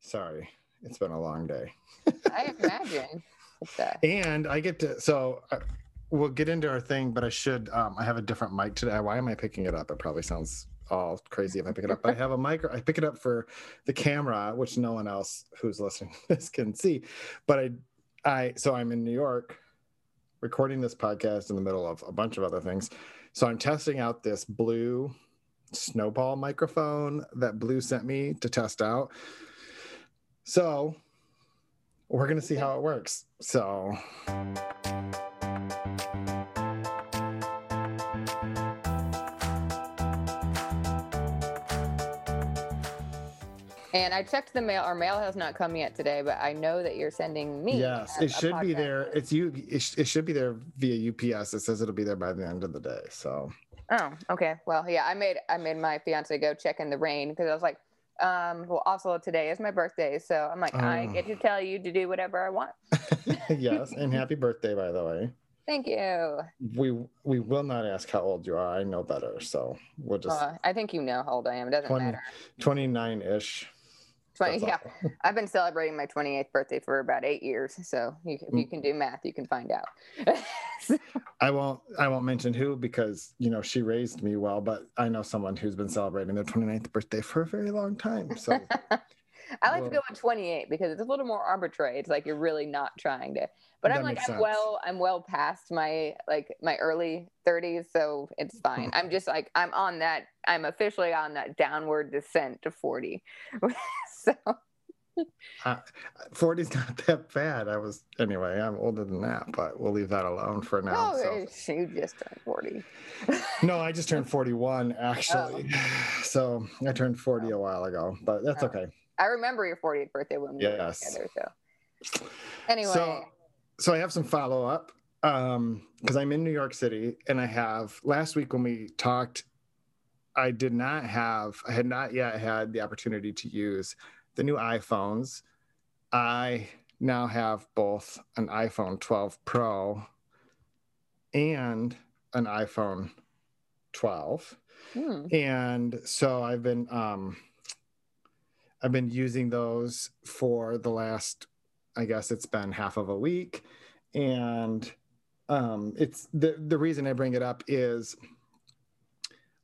Sorry, it's been a long day. I imagine. And I get to so uh, we'll get into our thing, but I should. Um, I have a different mic today. Why am I picking it up? It probably sounds all crazy if I pick it up. But I have a mic. I pick it up for the camera, which no one else who's listening to this can see. But I, I so I'm in New York, recording this podcast in the middle of a bunch of other things. So I'm testing out this blue snowball microphone that Blue sent me to test out. So we're gonna see how it works. So and I checked the mail. Our mail has not come yet today, but I know that you're sending me. yes, a- it should be there. It's you. It, sh- it should be there via UPS. It says it'll be there by the end of the day. So Oh, okay. Well, yeah, I made I made my fiance go check in the rain because I was like, um, well, also today is my birthday, so I'm like, I Oh. get to tell you to do whatever I want. yes, and happy birthday, by the way. Thank you. We we will not ask how old you are. I know better. So we'll just Uh, I think you know how old I am. It doesn't 20 matter. 29 ish. 20, yeah, I've been celebrating my 28th birthday for about eight years. So you, if you Mm. can do math, you can find out. I won't I won't mention who because you know she raised me well, but I know someone who's been celebrating their 29th birthday for a very long time. So I like Well- to go with 28 because it's a little more arbitrary. It's like you're really not trying to. But I'm like I'm sense. well I'm well past my like my early 30s, so it's fine. I'm just like I'm on that I'm officially on that downward descent to 40. so 40's not that bad. I was anyway, I'm older than that, but we'll leave that alone for now. oh, so. you just turned 40. No, I just turned 41 actually. So I turned 40 a while ago, but that's Oh. okay. I remember your 40th birthday when we Yes. were together. So anyway, So, so I have some follow up um because I'm in New York City and I have last week when we talked, I did not have, I had not yet had the opportunity to use the new iPhones. I now have both an iPhone 12 Pro and an iPhone 12 hmm, and so i've been um i've been using those for the last i guess it's been half of a week. And um it's the the reason i bring it up is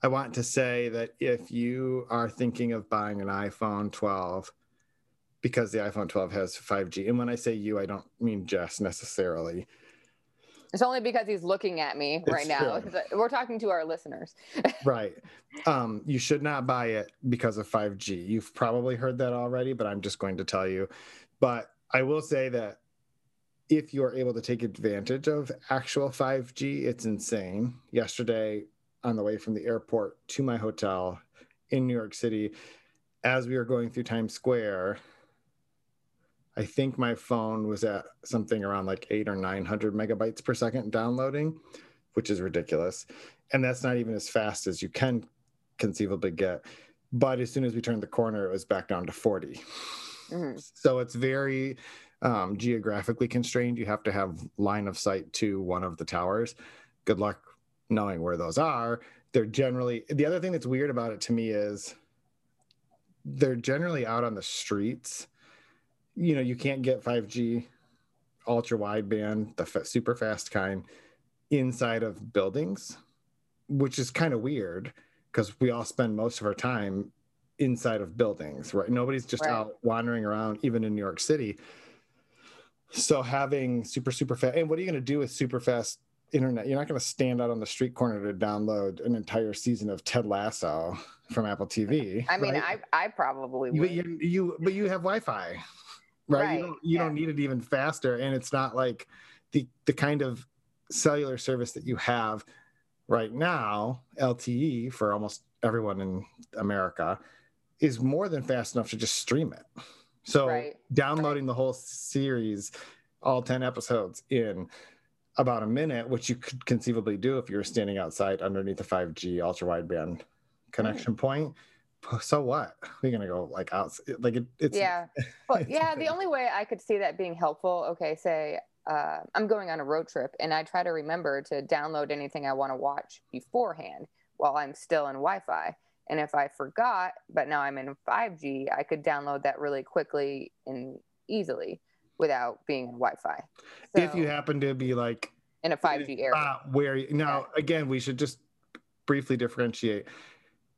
i want to say that if you are thinking of buying an iphone 12 because the iphone 12 has 5g and when i say you i don't mean jess necessarily. It's only because he's looking at me right now. We're talking to our listeners. right. Um you should not buy it because of 5g you've probably heard that already but i'm just going to tell you. But i will say that if you're able to take advantage of actual 5g it's insane. Yesterday on the way from the airport to my hotel in new york city as we were going through times square i think my phone was at something around like 8 or 900 megabytes per second downloading which is ridiculous and that's not even as fast as you can conceivably get. But as soon as we turned the corner, it was back down to 40. Mhm. So it's very um, geographically constrained. You have to have line of sight to one of the towers. Good luck knowing where those are. They're generally, the other thing that's weird about it to me is they're generally out on the streets. You know, you can't get 5G ultra wideband, the fa- super fast kind, inside of buildings which is kind of weird because we all spend most of our time inside of buildings, right? Nobody's just Right. out wandering around, even in New York City. So having super, super fast, and what are you going to do with super fast internet? You're not going to stand out on the street corner to download an entire season of Ted Lasso from Apple TV. I mean, right? I I probably would. you, you, but you have Wi-Fi, right? Right, You don't, you don't need it even faster, and it's not like the the kind of cellular service that you have right now, LTE for almost everyone in America, is more than fast enough to just stream it. So Right, downloading the whole series, all ten episodes in about a minute, which you could conceivably do if you were standing outside underneath a 5G ultra wideband connection mm. point. So what? We're gonna go like out like it, it's yeah. Well, it's yeah. The only way I could see that being helpful, okay, say uh, I'm going on a road trip and I try to remember to download anything I want to watch beforehand while I'm still in Wi-Fi. And if I forgot, but now I'm in 5G, I could download that really quickly and easily without being in Wi-Fi. So, if you happen to be like in a 5G area, where now yeah. again, we should just briefly differentiate.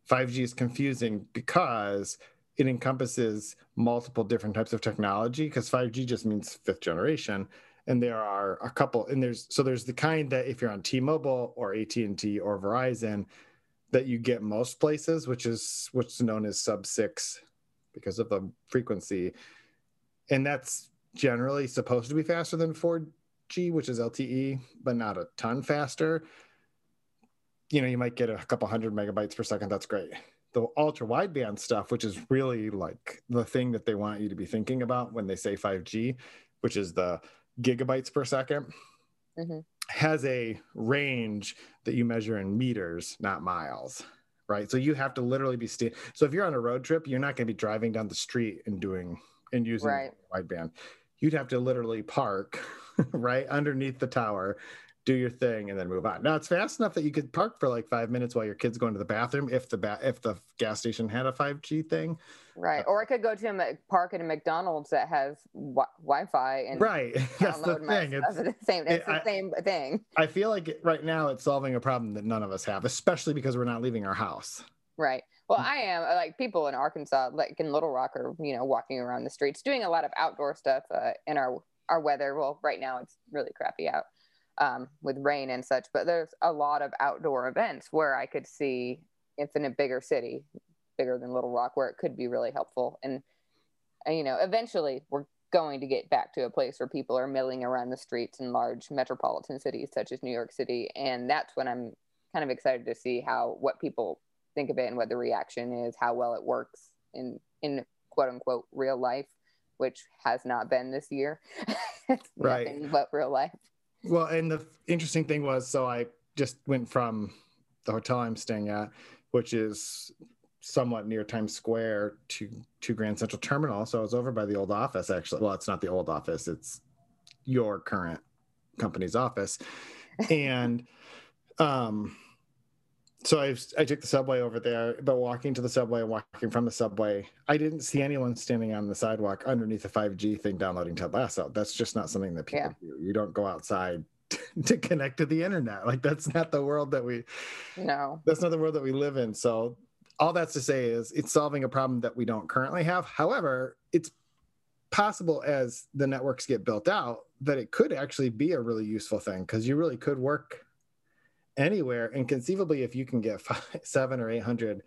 5G is confusing because it encompasses multiple different types of technology because 5G just means fifth generation. And there are a couple and there's so there's the kind that if you're on T-Mobile or AT&T or Verizon that you get most places which is what's known as sub 6 because of the frequency. And that's generally supposed to be faster than 4G which is LTE but not a ton faster you know you might get a couple hundred megabytes per second that's great the ultra wideband stuff, which is really like the thing that they want you to be thinking about when they say 5G, which is the gigabytes per 2nd mm-hmm. has a range that you measure in meters, not miles. Right. So you have to literally be st- so if you're on a road trip, you're not going to be driving down the street and doing and using right. wideband. You'd have to literally park right underneath the tower do your thing and then move on. Now it's fast enough that you could park for like five minutes while your kid's going to the bathroom if the ba- if the gas station had a 5G thing. Right. Uh, or I could go to a park at a McDonald's that has wi- Wi-Fi and right. That's the thing. It's the same. It's it, the I, same thing. I feel like right now it's solving a problem that none of us have, especially because we're not leaving our house. Right. Well, I am uh, like people in Arkansas, like in Little Rock, are you know walking around the streets, doing a lot of outdoor stuff uh, in our our weather. Well, right now it's really crappy out um, with rain and such. But there's a lot of outdoor events where I could see if in a bigger city, bigger than Little Rock, where it could be really helpful. And, and you know, eventually we're going to get back to a place where people are milling around the streets in large metropolitan cities such as New York City, and that's when I'm kind of excited to see how what people think of it and what the reaction is, how well it works in in quote unquote real life, which has not been this year. right. but real life. Well, and the interesting thing was, so I just went from the hotel I'm staying at, which is somewhat near Times Square, to to Grand Central Terminal. So I was over by the old office, actually. Well, it's not the old office; it's your current company's office, and um so I, I took the subway over there, but walking to the subway and walking from the subway, I didn't see anyone standing on the sidewalk underneath a 5G thing downloading Ted Lasso. That's just not something that people yeah. do. You don't go outside to connect to the internet. Like that's not the world that we No. That's not the world that we live in. So all that's to say is it's solving a problem that we don't currently have. However, it's possible as the networks get built out that it could actually be a really useful thing because you really could work anywhere and conceivably if you can get five, seven or eight hundred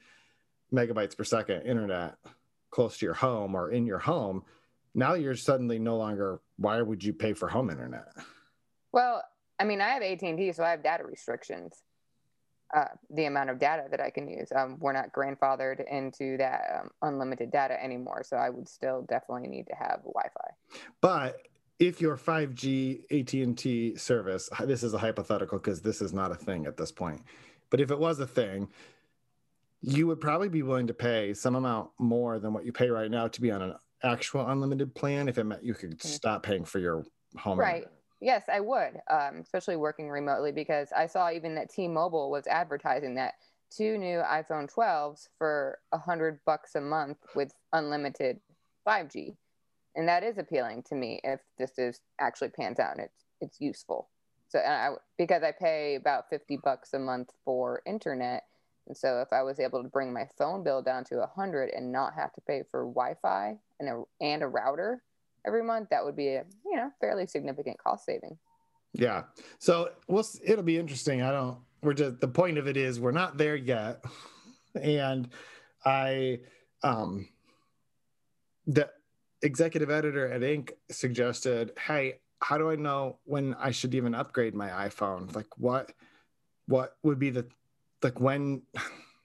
megabytes per second internet close to your home or in your home now you're suddenly no longer why would you pay for home internet? Well i mean i have at&t so i have data restrictions uh, the amount of data that i can use. Um, we're not grandfathered into that um, unlimited data anymore so i would still definitely need to have wi-fi. But if your 5G AT&T service, this is a hypothetical because this is not a thing at this point, but if it was a thing, you would probably be willing to pay some amount more than what you pay right now to be on an actual unlimited plan if it meant you could mm-hmm. stop paying for your home. Right. Yes, I would, um, especially working remotely because I saw even that T-Mobile was advertising that two new iPhone 12s for a hundred bucks a month with unlimited 5G and that is appealing to me if this is actually pans out and it's it's useful. So I, because I pay about 50 bucks a month for internet. And so if I was able to bring my phone bill down to 100 and not have to pay for Wi-Fi and a, and a router every month, that would be a, you know, fairly significant cost saving. Yeah. So we'll, it'll be interesting. I don't, we're just, the point of it is we're not there yet. And I, um, the, executive editor at Inc. suggested, "Hey, how do I know when I should even upgrade my iPhone? Like, what, what would be the, like, when?"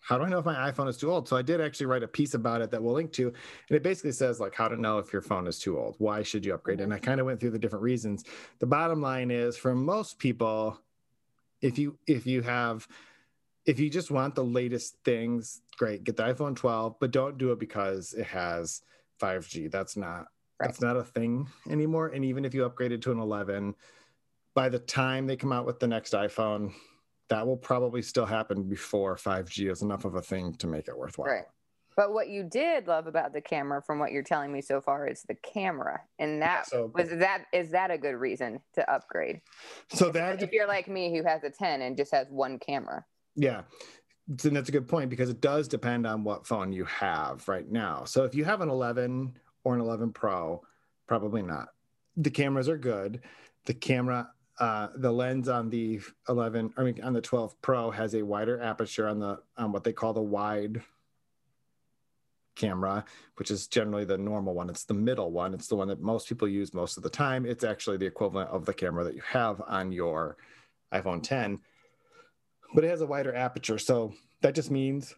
How do I know if my iPhone is too old? So I did actually write a piece about it that we'll link to, and it basically says like how to know if your phone is too old. Why should you upgrade? And I kind of went through the different reasons. The bottom line is, for most people, if you if you have if you just want the latest things, great, get the iPhone 12, but don't do it because it has 5G. That's not right. that's not a thing anymore. And even if you upgraded to an 11, by the time they come out with the next iPhone, that will probably still happen before 5G is enough of a thing to make it worthwhile. Right. But what you did love about the camera, from what you're telling me so far, is the camera, and that So- was that is that a good reason to upgrade? So that If you're like me, who has a 10 and just has one camera, Yeah. And that's a good point because it does depend on what phone you have right now. So if you have an 11 or an 11 Pro, probably not. The cameras are good. The camera, uh, the lens on the 11, I mean, on the 12 Pro has a wider aperture on the on what they call the wide camera, which is generally the normal one. It's the middle one. It's the one that most people use most of the time. It's actually the equivalent of the camera that you have on your iPhone 10 but it has a wider aperture. So that just means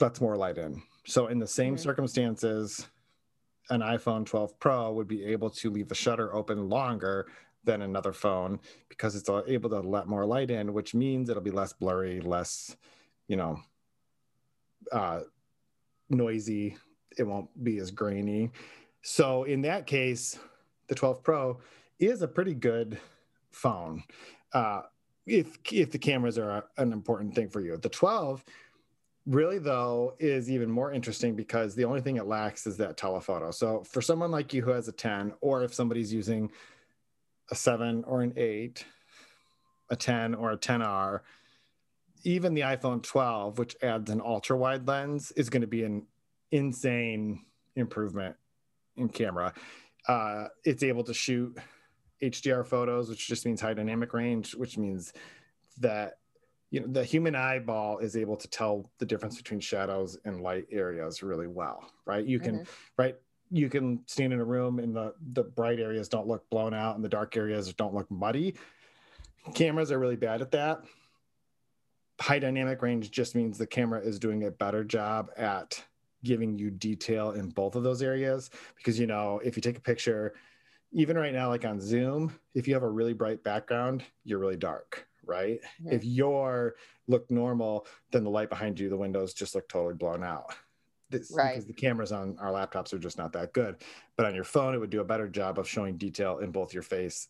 lets more light in. So in the same circumstances, an iPhone 12 Pro would be able to leave the shutter open longer than another phone because it's able to let more light in, which means it'll be less blurry, less, you know, uh, noisy. It won't be as grainy. So in that case, the 12 Pro is a pretty good phone. Uh, if if the cameras are an important thing for you. The 12 really though is even more interesting because the only thing it lacks is that telephoto. So for someone like you who has a 10 or if somebody's using a 7 or an 8, a 10 or a 10R, even the iPhone 12 which adds an ultra wide lens is going to be an insane improvement in camera. Uh, it's able to shoot HDR photos, which just means high dynamic range, which means that you know the human eyeball is able to tell the difference between shadows and light areas really well, right? You can Mhm. right you can stand in a room and the the bright areas don't look blown out and the dark areas don't look muddy. Cameras are really bad at that. High dynamic range just means the camera is doing a better job at giving you detail in both of those areas because you know if you take a picture even right now, like on Zoom, if you have a really bright background, you're really dark, right? Mhm. If your look normal, then the light behind you, the windows just look totally blown out. This, Right. Because the cameras on our laptops are just not that good. But on your phone, it would do a better job of showing detail in both your face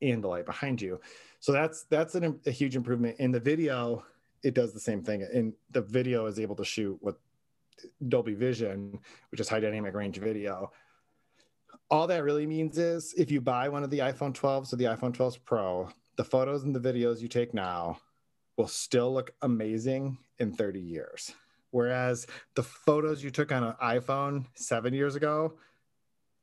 and the light behind you. So that's that's an, a huge improvement. In the video, it does the same thing. And the video is able to shoot with Dolby Vision, which is high dynamic range video all that really means is if you buy one of the iPhone 12s or the iPhone 12s Pro, the photos and the videos you take now will still look amazing in 30 years. Whereas the photos you took on an iPhone seven years ago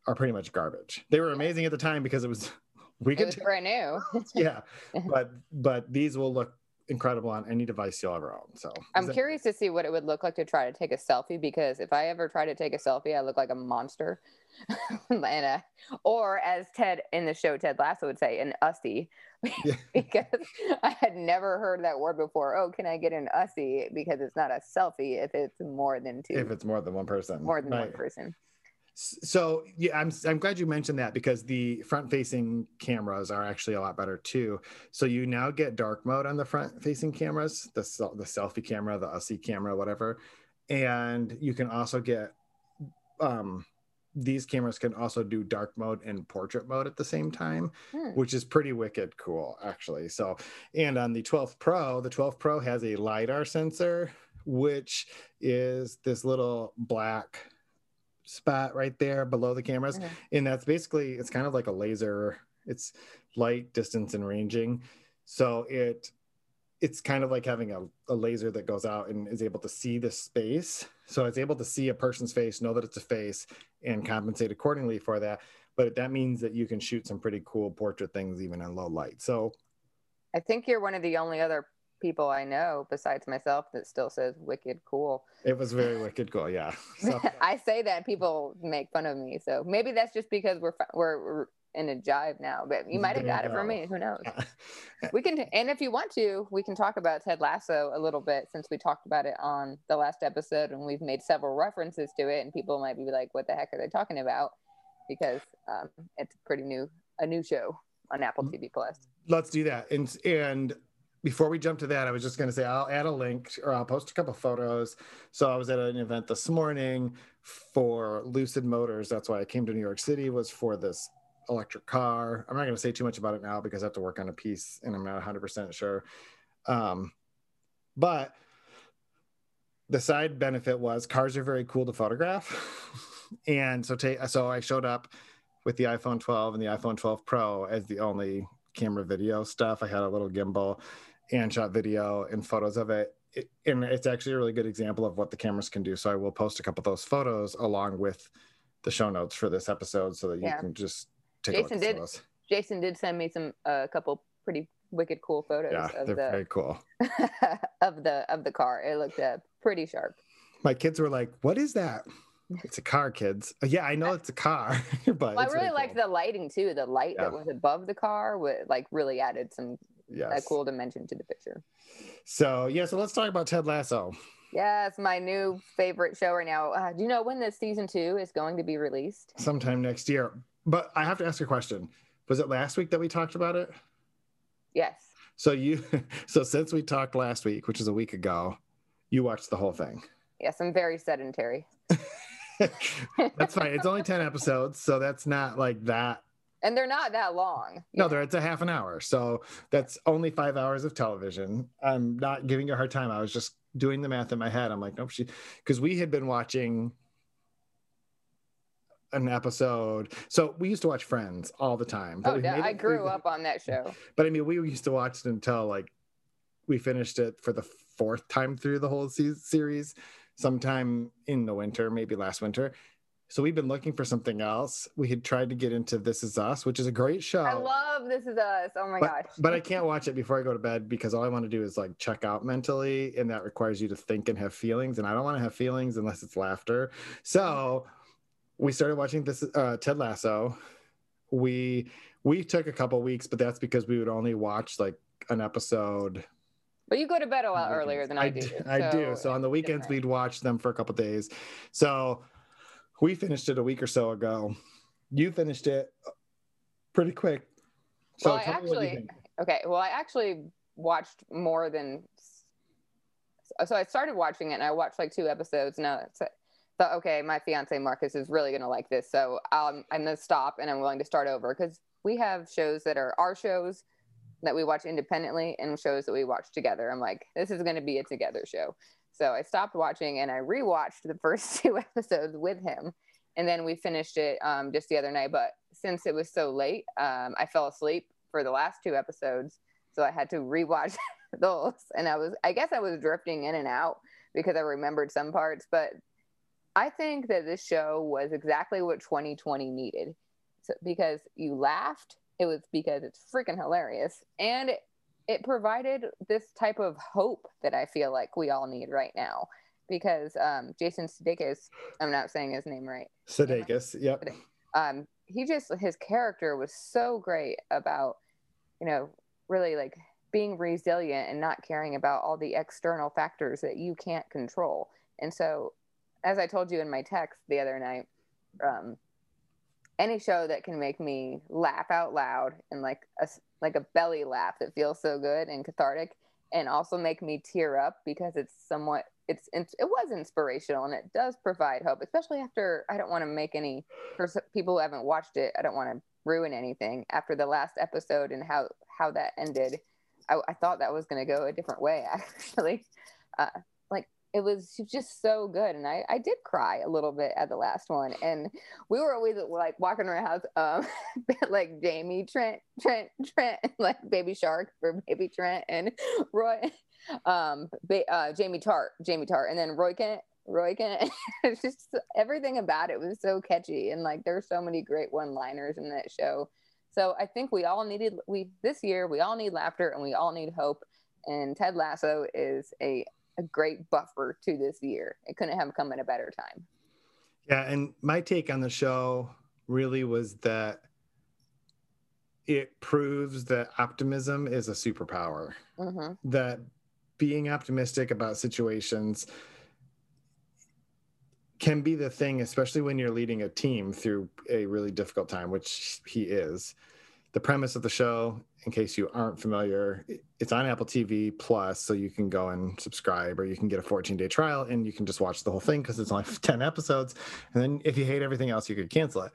are pretty much garbage. They were amazing at the time because it was we it could was take- brand new. yeah, but but these will look incredible on any device you'll ever own. So I'm that- curious to see what it would look like to try to take a selfie because if I ever try to take a selfie, I look like a monster. and or as Ted in the show, Ted Lasso would say, an ussy. Yeah. because I had never heard that word before. Oh, can I get an ussy? Because it's not a selfie if it's more than two, if it's more than one person. more than one person. So yeah, I'm I'm glad you mentioned that because the front-facing cameras are actually a lot better too. So you now get dark mode on the front-facing cameras, the the selfie camera, the USSI camera, whatever, and you can also get um, these cameras can also do dark mode and portrait mode at the same time, Hmm. which is pretty wicked cool actually. So and on the 12 Pro, the 12 Pro has a lidar sensor, which is this little black spot right there below the cameras Mhm. and that's basically it's kind of like a laser it's light distance and ranging so it it's kind of like having a, a laser that goes out and is able to see the space. So it's able to see a person's face know that it's a face and compensate accordingly for that. But that means that you can shoot some pretty cool portrait things even in low light. So I think you're one of the only other people I know besides myself that still says wicked cool. it was very wicked cool yeah. So, I say that people make fun of me, so maybe that's just because we're we're, we're in a jive now. But you might have got it from me. Who knows? We can, and if you want to, we can talk about Ted Lasso a little bit since we talked about it on the last episode, and we've made several references to it, and people might be like, "What the heck are they talking about?" Because um, it's pretty new, a new show on Apple Mm-hmm. TV Plus. let's do that and and before we jump to that i was just going to say i'll add a link or i'll post a couple photos so i was at an event this morning for lucid motors that's why i came to new york city was for this electric car i'm not going to say too much about it now because i have to work on a piece and i'm not 100% sure Um, but the side benefit was cars are very cool to photograph. and so, ta- so I showed up with the iPhone 12 and the iPhone 12 Pro as the only camera video stuff. I had a little gimbal and shot video and photos of it. it. And it's actually a really good example of what the cameras can do. So I will post a couple of those photos along with the show notes for this episode so that you yeah. can just Jason a look at did. Jason did send me some a uh, couple pretty wicked cool photos yeah, of they're the very cool of the of the car. It looked uh, pretty sharp. My kids were like, "What is that?" It's a car, kids. Yeah, I know it's a car, but well, I really, really liked cool. the lighting too. The light yeah. that was above the car would like really added some yes. a cool dimension to the picture. So yeah, so let's talk about Ted Lasso. Yes, my new favorite show right now. Uh, do you know when the season two is going to be released? Sometime next year. But I have to ask a question. Was it last week that we talked about it? Yes. So you, so since we talked last week, which is a week ago, you watched the whole thing. Yes, I'm very sedentary. that's fine. It's only 10 episodes, so that's not like that. And they're not that long. No, they're it's a half an hour. So that's only five hours of television. I'm not giving you a hard time. I was just doing the math in my head. I'm like, nope, she because we had been watching an episode. So we used to watch Friends all the time. Oh, yeah, I grew up on that show. But I mean, we used to watch it until like we finished it for the fourth time through the whole series sometime in the winter, maybe last winter. So we've been looking for something else. We had tried to get into This Is Us, which is a great show. I love This Is Us. Oh my but, gosh. but I can't watch it before I go to bed because all I want to do is like check out mentally, and that requires you to think and have feelings, and I don't want to have feelings unless it's laughter. So we started watching this uh, Ted Lasso. We we took a couple weeks, but that's because we would only watch like an episode but you go to bed a lot earlier than I, I do. So I do. So on the weekends, different. we'd watch them for a couple days. So we finished it a week or so ago. You finished it pretty quick. So well, I actually, okay. Well, I actually watched more than. So I started watching it, and I watched like two episodes. Now thought, okay, my fiance Marcus is really gonna like this, so um, I'm gonna stop and I'm willing to start over because we have shows that are our shows that we watch independently and shows that we watch together. I'm like, this is going to be a together show. So I stopped watching and I rewatched the first two episodes with him. And then we finished it um, just the other night. But since it was so late, um, I fell asleep for the last two episodes. So I had to rewatch those. And I was, I guess I was drifting in and out because I remembered some parts. But I think that this show was exactly what 2020 needed. So, because you laughed, it was because it's freaking hilarious and it provided this type of hope that I feel like we all need right now. Because um, Jason Sudeikis, I'm not saying his name right. Sudeikis, yep. Um, he just his character was so great about, you know, really like being resilient and not caring about all the external factors that you can't control. And so, as I told you in my text the other night, um, any show that can make me laugh out loud and like a like a belly laugh that feels so good and cathartic and also make me tear up because it's somewhat it's it was inspirational and it does provide hope especially after i don't want to make any for people who haven't watched it i don't want to ruin anything. After the last episode and how how that ended i, I thought that was going to go a different way actually. Uh, it was just so good and I, I did cry a little bit at the last one and we were always like walking around house um like jamie trent trent trent like baby shark for baby trent and roy um ba- uh, jamie tartt jamie tartt and then roy kent roy kent it's just everything about it was so catchy and like there's so many great one liners in that show. So i think we all needed we this year we all need laughter and we all need hope and ted lasso is a a great buffer to this year. It couldn't have come at a better time. Yeah, and my take on the show really was that it proves that optimism is a superpower. Mm-hmm. That being optimistic about situations can be the thing, especially when you're leading a team through a really difficult time, which he is the premise of the show, in case you aren't familiar, it's on Apple TV Plus, so you can go and subscribe, or you can get a 14 day trial and you can just watch the whole thing because it's only 10 episodes. And then if you hate everything else, you could cancel it.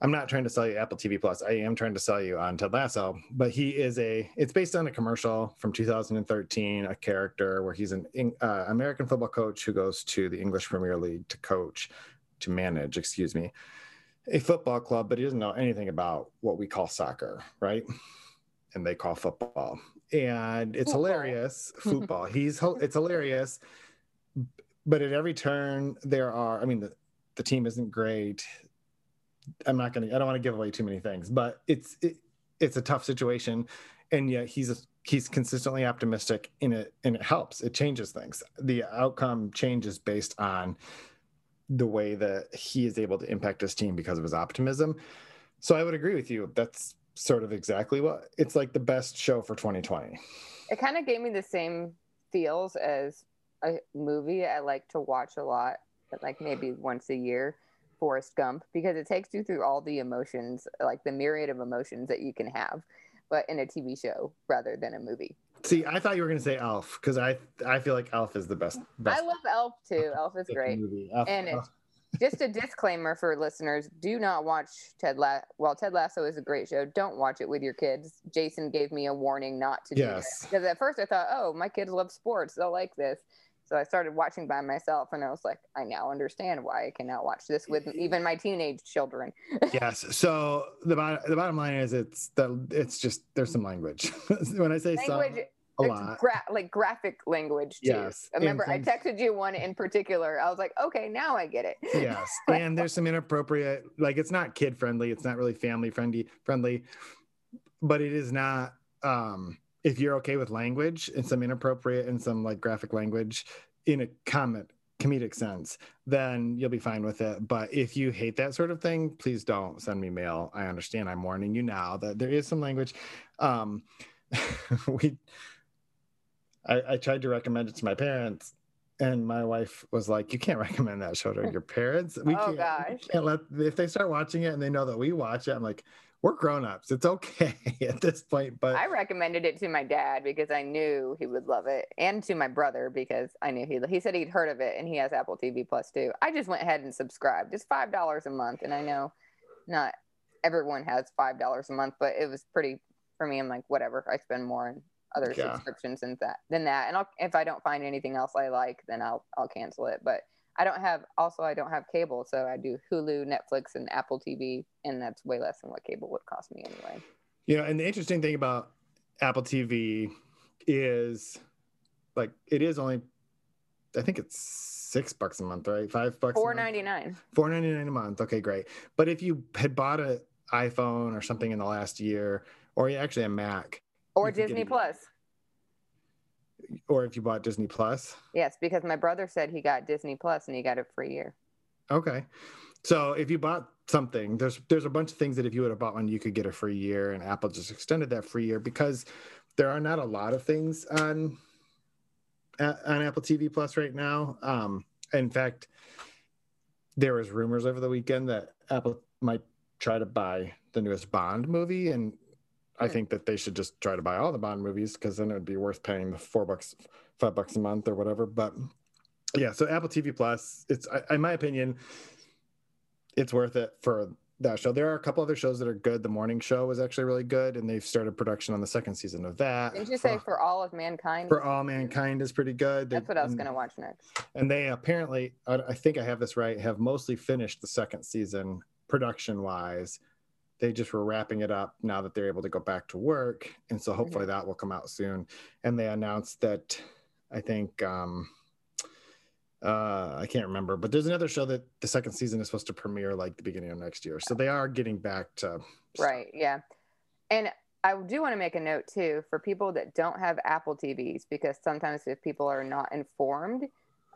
I'm not trying to sell you Apple TV Plus. I am trying to sell you on Ted Lasso, but he is a. It's based on a commercial from 2013, a character where he's an uh, American football coach who goes to the English Premier League to coach, to manage, excuse me, a football club, but he doesn't know anything about what we call soccer, right? And they call football, and it's football. hilarious. Football. he's it's hilarious, but at every turn there are. I mean, the the team isn't great I'm not going to, I don't want to give away too many things, but it's, it, it's a tough situation. And yet he's, a, he's consistently optimistic in it and it helps. It changes things. The outcome changes based on the way that he is able to impact his team because of his optimism. So I would agree with you. That's sort of exactly what it's like the best show for 2020. It kind of gave me the same feels as a movie I like to watch a lot, like maybe once a year. Forrest Gump because it takes you through all the emotions, like the myriad of emotions that you can have, but in a TV show rather than a movie. See, I thought you were going to say Elf because I I feel like Elf is the best. best I love Elf too. Elf is great. Elf, and Elf. just a disclaimer for listeners: do not watch Ted. La- While Ted Lasso is a great show, don't watch it with your kids. Jason gave me a warning not to yes. do because at first I thought, oh, my kids love sports; they'll like this. So I started watching by myself, and I was like, I now understand why I cannot watch this with even my teenage children. yes. So the bottom the bottom line is it's the it's just there's some language. when I say language, some, a lot. Gra- like graphic language too. Yes. Remember, I texted you one in particular. I was like, okay, now I get it. Yes. and there's some inappropriate, like it's not kid friendly. It's not really family friendly friendly, but it is not. um if you're okay with language and some inappropriate and some like graphic language in a comment comedic sense, then you'll be fine with it. But if you hate that sort of thing, please don't send me mail. I understand. I'm warning you now that there is some language. Um, we, I, I tried to recommend it to my parents, and my wife was like, "You can't recommend that show to your parents. We, oh, can't, gosh. we can't let if they start watching it and they know that we watch it. I'm like, we're grown-ups it's okay at this point but i recommended it to my dad because i knew he would love it and to my brother because i knew he he said he'd heard of it and he has apple tv plus too i just went ahead and subscribed it's five dollars a month and i know not everyone has five dollars a month but it was pretty for me i'm like whatever i spend more on other yeah. subscriptions than that than that and I'll, if i don't find anything else i like then i'll i'll cancel it but I don't have also I don't have cable, so I do Hulu, Netflix, and Apple TV, and that's way less than what cable would cost me anyway. Yeah, and the interesting thing about Apple TV is like it is only I think it's six bucks a month, right? Five bucks. Four ninety nine. Four ninety nine a month. Okay, great. But if you had bought an iPhone or something in the last year, or actually a Mac, or Disney Plus, or if you bought Disney Plus? Yes, because my brother said he got Disney Plus and he got a free year. Okay. So if you bought something, there's there's a bunch of things that if you would have bought one, you could get a free year, and Apple just extended that free year because there are not a lot of things on on Apple TV Plus right now. Um, in fact, there was rumors over the weekend that Apple might try to buy the newest Bond movie, and I hmm. think that they should just try to buy all the Bond movies because then it would be worth paying the four bucks, five bucks a month or whatever. But yeah, so Apple TV Plus, it's in my opinion, it's worth it for that show. There are a couple other shows that are good. The Morning Show was actually really good, and they've started production on the second season of that. Did you say for All of Mankind? For All Mankind is pretty good. That's they, what I was going to watch next. And they apparently, I think I have this right, have mostly finished the second season production wise they just were wrapping it up now that they're able to go back to work. And so hopefully that will come out soon. And they announced that i think um uh i can't remember but there's another show that the second season is supposed to premiere like the beginning of next year. So they are getting back to right yeah. And i do want to make a note too for people that don't have apple tvs because sometimes if people are not informed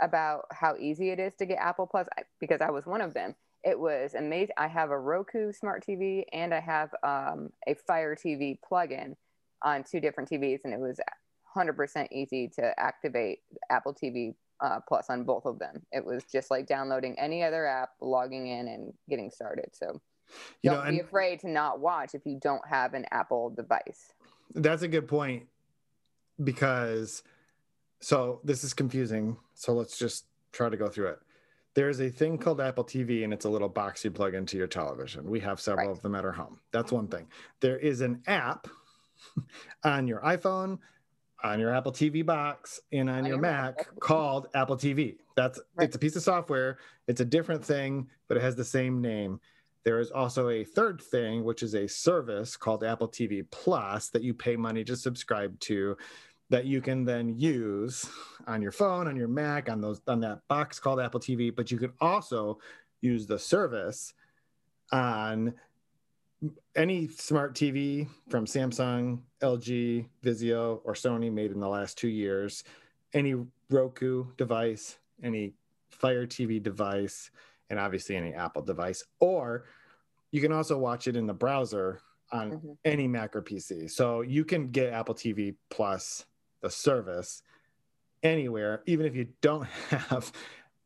about how easy it is to get apple plus because i was one of them it was amazing. I have a Roku smart TV and I have um, a Fire TV plug-in on two different TVs, and it was 100% easy to activate Apple TV uh, Plus on both of them. It was just like downloading any other app, logging in, and getting started. So you don't know, be afraid to not watch if you don't have an Apple device. That's a good point because so this is confusing. So let's just try to go through it there's a thing called Apple TV, and it's a little box you plug into your television. We have several Right. of them at our home. That's one thing. There is an app on your iPhone, on your Apple TV box, and on, On your your Mac called Apple TV. That's Right. it's a piece of software. It's a different thing, but it has the same name. There is also a third thing, which is a service called Apple TV Plus that you pay money to subscribe to that you can then use on your phone, on your Mac, on those on that box called Apple TV. But you can also use the service on any smart TV from Samsung, LG, Vizio, or Sony made in the last two years, any Roku device, any Fire TV device, and obviously any Apple device. Or you can also watch it in the browser on Mhm. any Mac or PC. So you can get Apple TV Plus, the service, anywhere, even if you don't have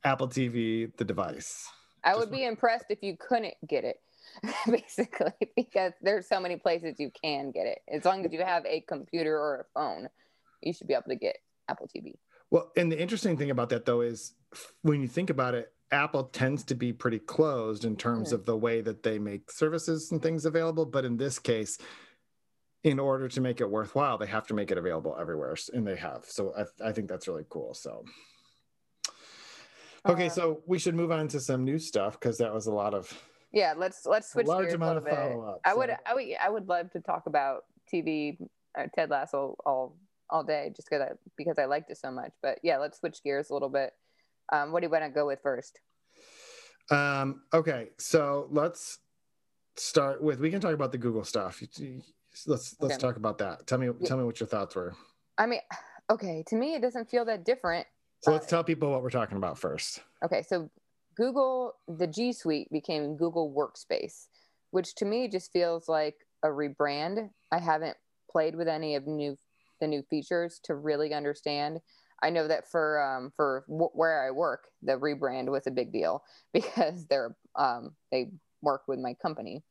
Apple TV, the device. I Just would be impressed if you couldn't get it, basically, because there's so many places you can get it. As long as you have a computer or a phone, you should be able to get Apple TV. Well, and the interesting thing about that though is when you think about it, Apple tends to be pretty closed in terms Mhm. of the way that they make services and things available. But in this case, in order to make it worthwhile, they have to make it available everywhere, and they have. So I, I think that's really cool. So, okay, Uh, so we should move on to some new stuff because that was a lot of Yeah, let's let's switch large gears a amount little of bit. follow up. I would, I would, I would love to talk about TV, uh, Ted Lasso all all day, just because I because I liked it so much. But yeah, let's switch gears a little bit. Um, what do you want to go with first? Um, okay, so let's start with. We can talk about the Google stuff. Let's let's Okay. talk about that. Tell me tell me what your thoughts were. I mean, okay, to me it doesn't feel that different. So Uh, let's tell people what we're talking about first. Okay, so Google, the G Suite became Google Workspace, which to me just feels like a rebrand. I haven't played with any of new the new features to really understand. I know that for um, for w- where I work, the rebrand was a big deal because they're um, they work with my company,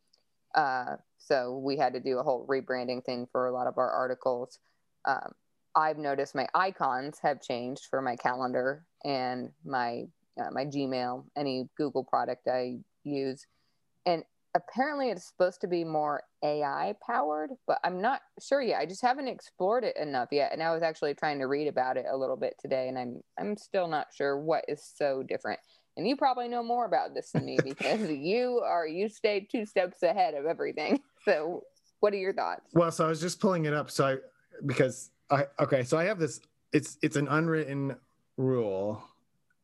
uh, so we had to do a whole rebranding thing for a lot of our articles. Um, I've noticed my icons have changed for my calendar and my uh, my Gmail, any Google product I use, and apparently it's supposed to be more AI powered, but I'm not sure yet. I just haven't explored it enough yet, and I was actually trying to read about it a little bit today, and I'm I'm still not sure what is so different. And you probably know more about this than me because you are you stayed two steps ahead of everything. So, what are your thoughts? Well, so I was just pulling it up. So I because I okay, so I have this. It's it's an unwritten rule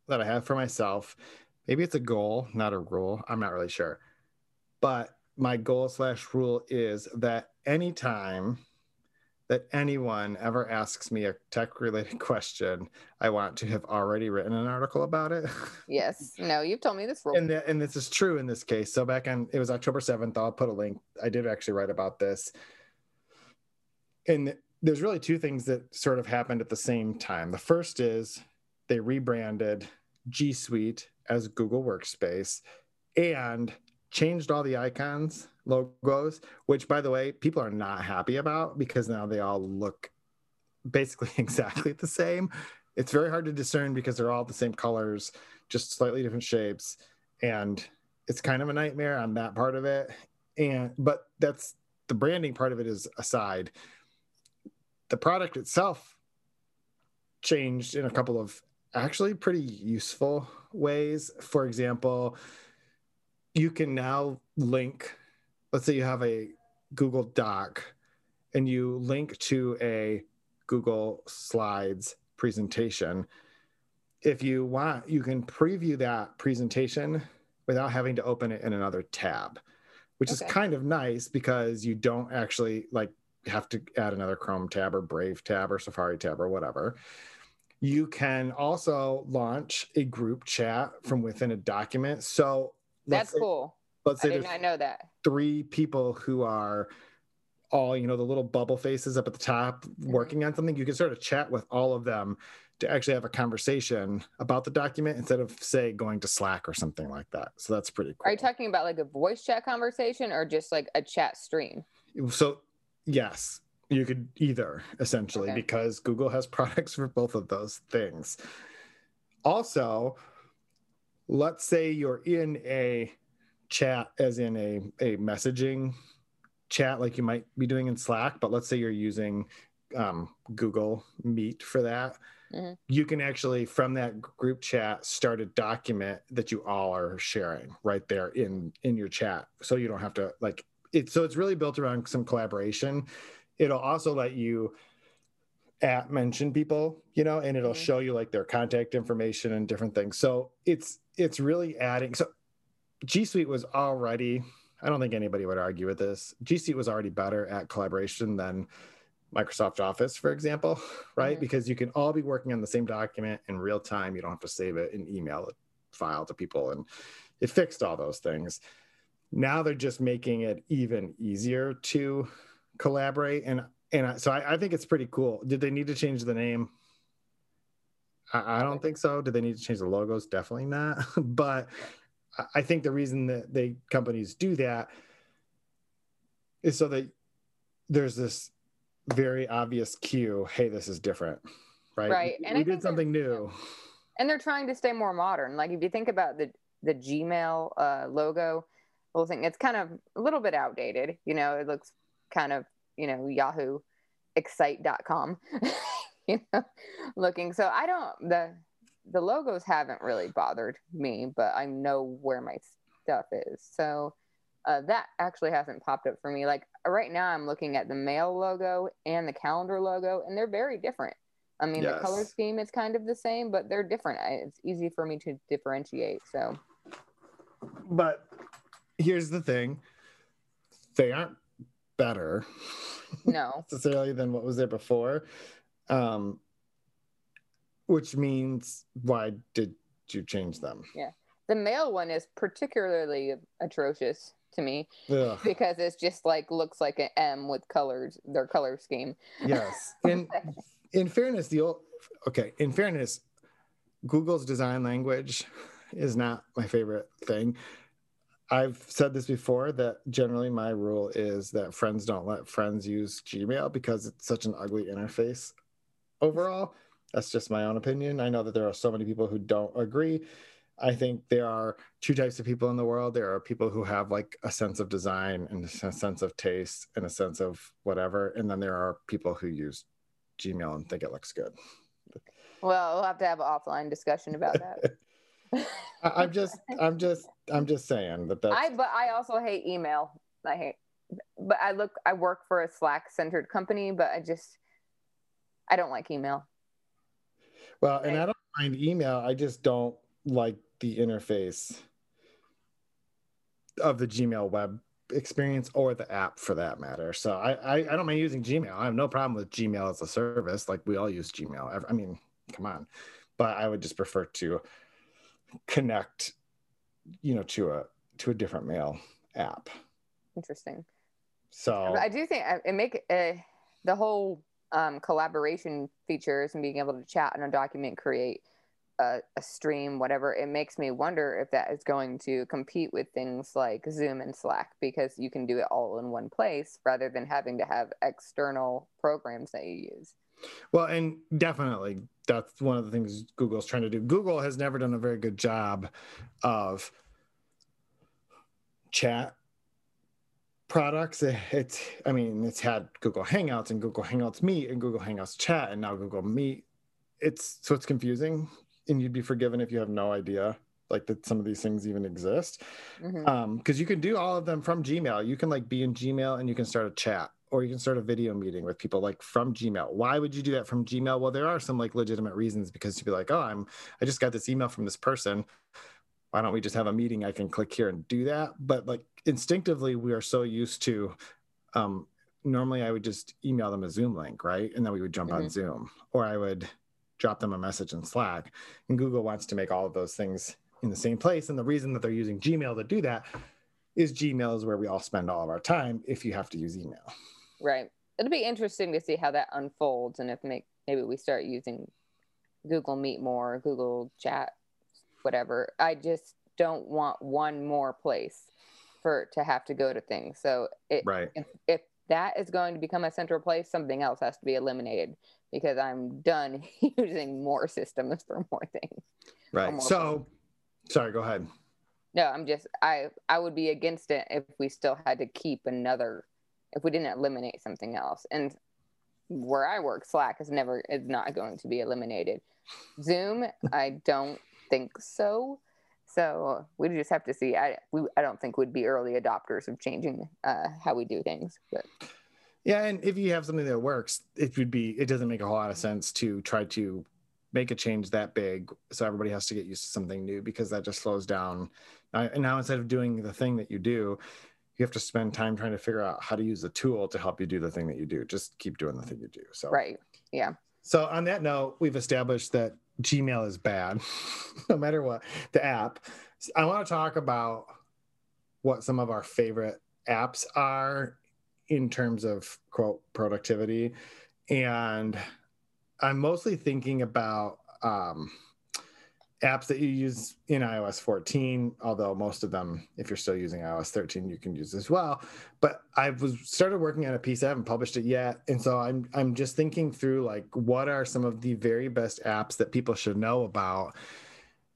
that I have for myself. Maybe it's a goal, not a rule. I'm not really sure. But my goal slash rule is that anytime that anyone ever asks me a tech related question, I want to have already written an article about it. Yes, no, you've told me this rule. and that, and this is true in this case. So back on it was October seventh. I'll put a link. I did actually write about this. And there's really two things that sort of happened at the same time. The first is they rebranded G Suite as Google Workspace and changed all the icons, logos, which by the way, people are not happy about because now they all look basically exactly the same. It's very hard to discern because they're all the same colors, just slightly different shapes. And it's kind of a nightmare on that part of it. And but that's the branding part of it is aside. The product itself changed in a couple of actually pretty useful ways. For example, you can now link, let's say you have a Google Doc and you link to a Google Slides presentation. If you want, you can preview that presentation without having to open it in another tab, which is kind of nice because you don't actually like have to add another Chrome tab or Brave tab or Safari tab or whatever. You can also launch a group chat from within a document. So That's cool. Let's I say did there's not know that. three people who are all you know the little bubble faces up at the top Mm-hmm. working on something you can sort of chat with all of them to actually have a conversation about the document instead of say going to slack or something like that so that's pretty cool Are you talking about like a voice chat conversation or just like a chat stream? so yes you could either essentially Okay. because google has products for both of those things also let's say you're in a chat, as in a, a messaging chat, like you might be doing in Slack, but let's say you're using um, Google Meet for that. Mm-hmm. You can actually, from that group chat, start a document that you all are sharing right there in in your chat, so you don't have to like it. So it's really built around some collaboration. It'll also let you at mention people, you know, and it'll mm-hmm. show you like their contact information and different things. So it's it's really adding. So G Suite was already. I don't think anybody would argue with this. G Suite was already better at collaboration than Microsoft Office, for example, right? Mm-hmm. Because you can all be working on the same document in real time. You don't have to save it and email it file to people, and it fixed all those things. Now they're just making it even easier to collaborate, and and so I, I think it's pretty cool. Did they need to change the name? I, I don't think so. Did they need to change the logos? Definitely not. but I think the reason that they companies do that is so that there's this very obvious cue hey this is different right? Right. And we I did something new. and they're trying to stay more modern. Like if you think about the the gmail uh, logo whole thing it's kind of a little bit outdated you know it looks kind of you know yahoo excite.com you know looking. So i don't the the logos haven't really bothered me but i know where my stuff is so uh, that actually hasn't popped up for me. Like right now, I'm looking at the mail logo and the calendar logo, and they're very different. I mean, yes. the color scheme is kind of the same, but they're different. It's easy for me to differentiate. So, but here's the thing they aren't better no necessarily than what was there before um which means why did you change them yeah the mail one is particularly atrocious to me Ugh. because it's just like looks like an M with colors, their color scheme. Yes. In in fairness, the old okay, in fairness, Google's design language is not my favorite thing. I've said this before that generally my rule is that friends don't let friends use Gmail because it's such an ugly interface overall. That's just my own opinion. I know that there are so many people who don't agree. I think there are two types of people in the world. There are people who have like a sense of design and a sense of taste and a sense of whatever. And then there are people who use Gmail and think it looks good. Well, we'll have to have an offline discussion about that. I'm just, I'm just, I'm just saying that that's. I, but I also hate email. I hate, but I look, I work for a Slack centered company, but I just, I don't like email. Well, and I don't mind email. I just don't like the interface of the Gmail web experience or the app for that matter. So I, I, I don't mind using Gmail. I have no problem with Gmail as a service. Like we all use Gmail. I mean, come on. But I would just prefer to connect, you know, to a to a different mail app. Interesting. So I do think it make uh, the whole um, collaboration features and being able to chat in a document create a, a, stream, whatever, it makes me wonder if that is going to compete with things like Zoom and Slack because you can do it all in one place rather than having to have external programs that you use. Well, and definitely that's one of the things Google's trying to do. Google has never done a very good job of chat products. It's, I mean, it's had Google Hangouts and Google Hangouts Meet and Google Hangouts Chat and now Google Meet. It's so it's confusing and you'd be forgiven if you have no idea like that some of these things even exist mm-hmm. um because you can do all of them from gmail you can like be in gmail and you can start a chat or you can start a video meeting with people like from gmail why would you do that from gmail well there are some like legitimate reasons because you'd be like oh i'm i just got this email from this person why don't we just have a meeting i can click here and do that but like instinctively we are so used to um normally i would just email them a zoom link right and then we would jump mm-hmm. on zoom or i would drop them a message in Slack. And Google wants to make all of those things in the same place. And the reason that they're using Gmail to do that is Gmail is where we all spend all of our time if you have to use email. Right. It'll be interesting to see how that unfolds and if make, maybe we start using Google Meet more, Google Chat, whatever. I just don't want one more place for to have to go to things. So it, right. if, if that is going to become a central place, something else has to be eliminated because I'm done using more systems for more things. Right. More so, Sorry, go ahead. No, I'm just I I would be against it if we still had to keep another if we didn't eliminate something else. And where I work, Slack is never is not going to be eliminated. Zoom, I don't think so. So we just have to see. I we I don't think we'd be early adopters of changing uh, how we do things, but yeah, and if you have something that works, it would be it doesn't make a whole lot of sense to try to make a change that big so everybody has to get used to something new because that just slows down. and now instead of doing the thing that you do, you have to spend time trying to figure out how to use the tool to help you do the thing that you do. Just keep doing the thing you do. So right, yeah. So on that note, we've established that Gmail is bad, no matter what the app. I want to talk about what some of our favorite apps are in terms of quote productivity and i'm mostly thinking about um, apps that you use in ios 14 although most of them if you're still using ios 13 you can use as well but i was started working on a piece i haven't published it yet and so i'm i'm just thinking through like what are some of the very best apps that people should know about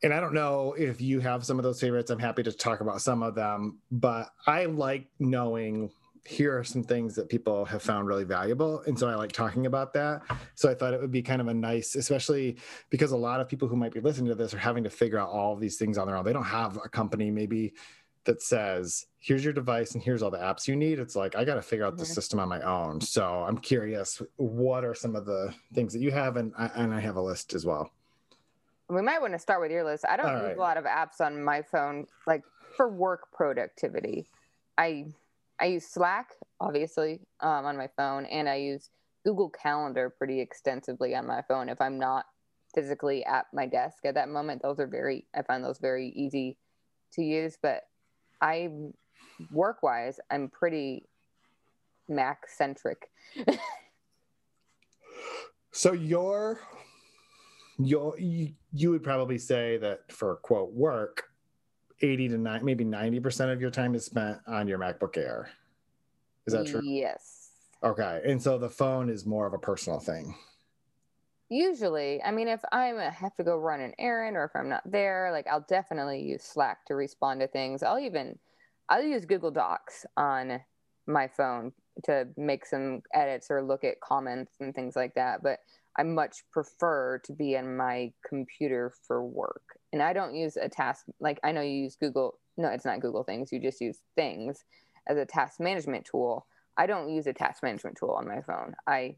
and I don't know if you have some of those favorites. I'm happy to talk about some of them, but I like knowing here are some things that people have found really valuable and so i like talking about that. So i thought it would be kind of a nice especially because a lot of people who might be listening to this are having to figure out all these things on their own. They don't have a company maybe that says here's your device and here's all the apps you need. It's like i got to figure out mm-hmm. the system on my own. So i'm curious what are some of the things that you have? And I, and I have a list as well. We might want to start with your list. I don't all use right. a lot of apps on my phone like for work productivity. I I use Slack, obviously, um, on my phone, and I use Google Calendar pretty extensively on my phone. If I'm not physically at my desk at that moment, those are very, I find those very easy to use. But I, work wise, I'm pretty Mac centric. so your, your, you, you would probably say that for quote work, 80 to 9 maybe 90% of your time is spent on your macbook air. Is that true? Yes. Okay and so the phone is more of a personal thing. Usually i mean if i have to go run an errand or if i'm not there like i'll definitely use slack to respond to things. I'll even i'll use google docs on my phone to make some edits or look at comments and things like that but i much prefer to be in my computer for work and I don't use a task like I know you use Google. No, it's not Google Things. You just use Things as a task management tool. I don't use a task management tool on my phone. I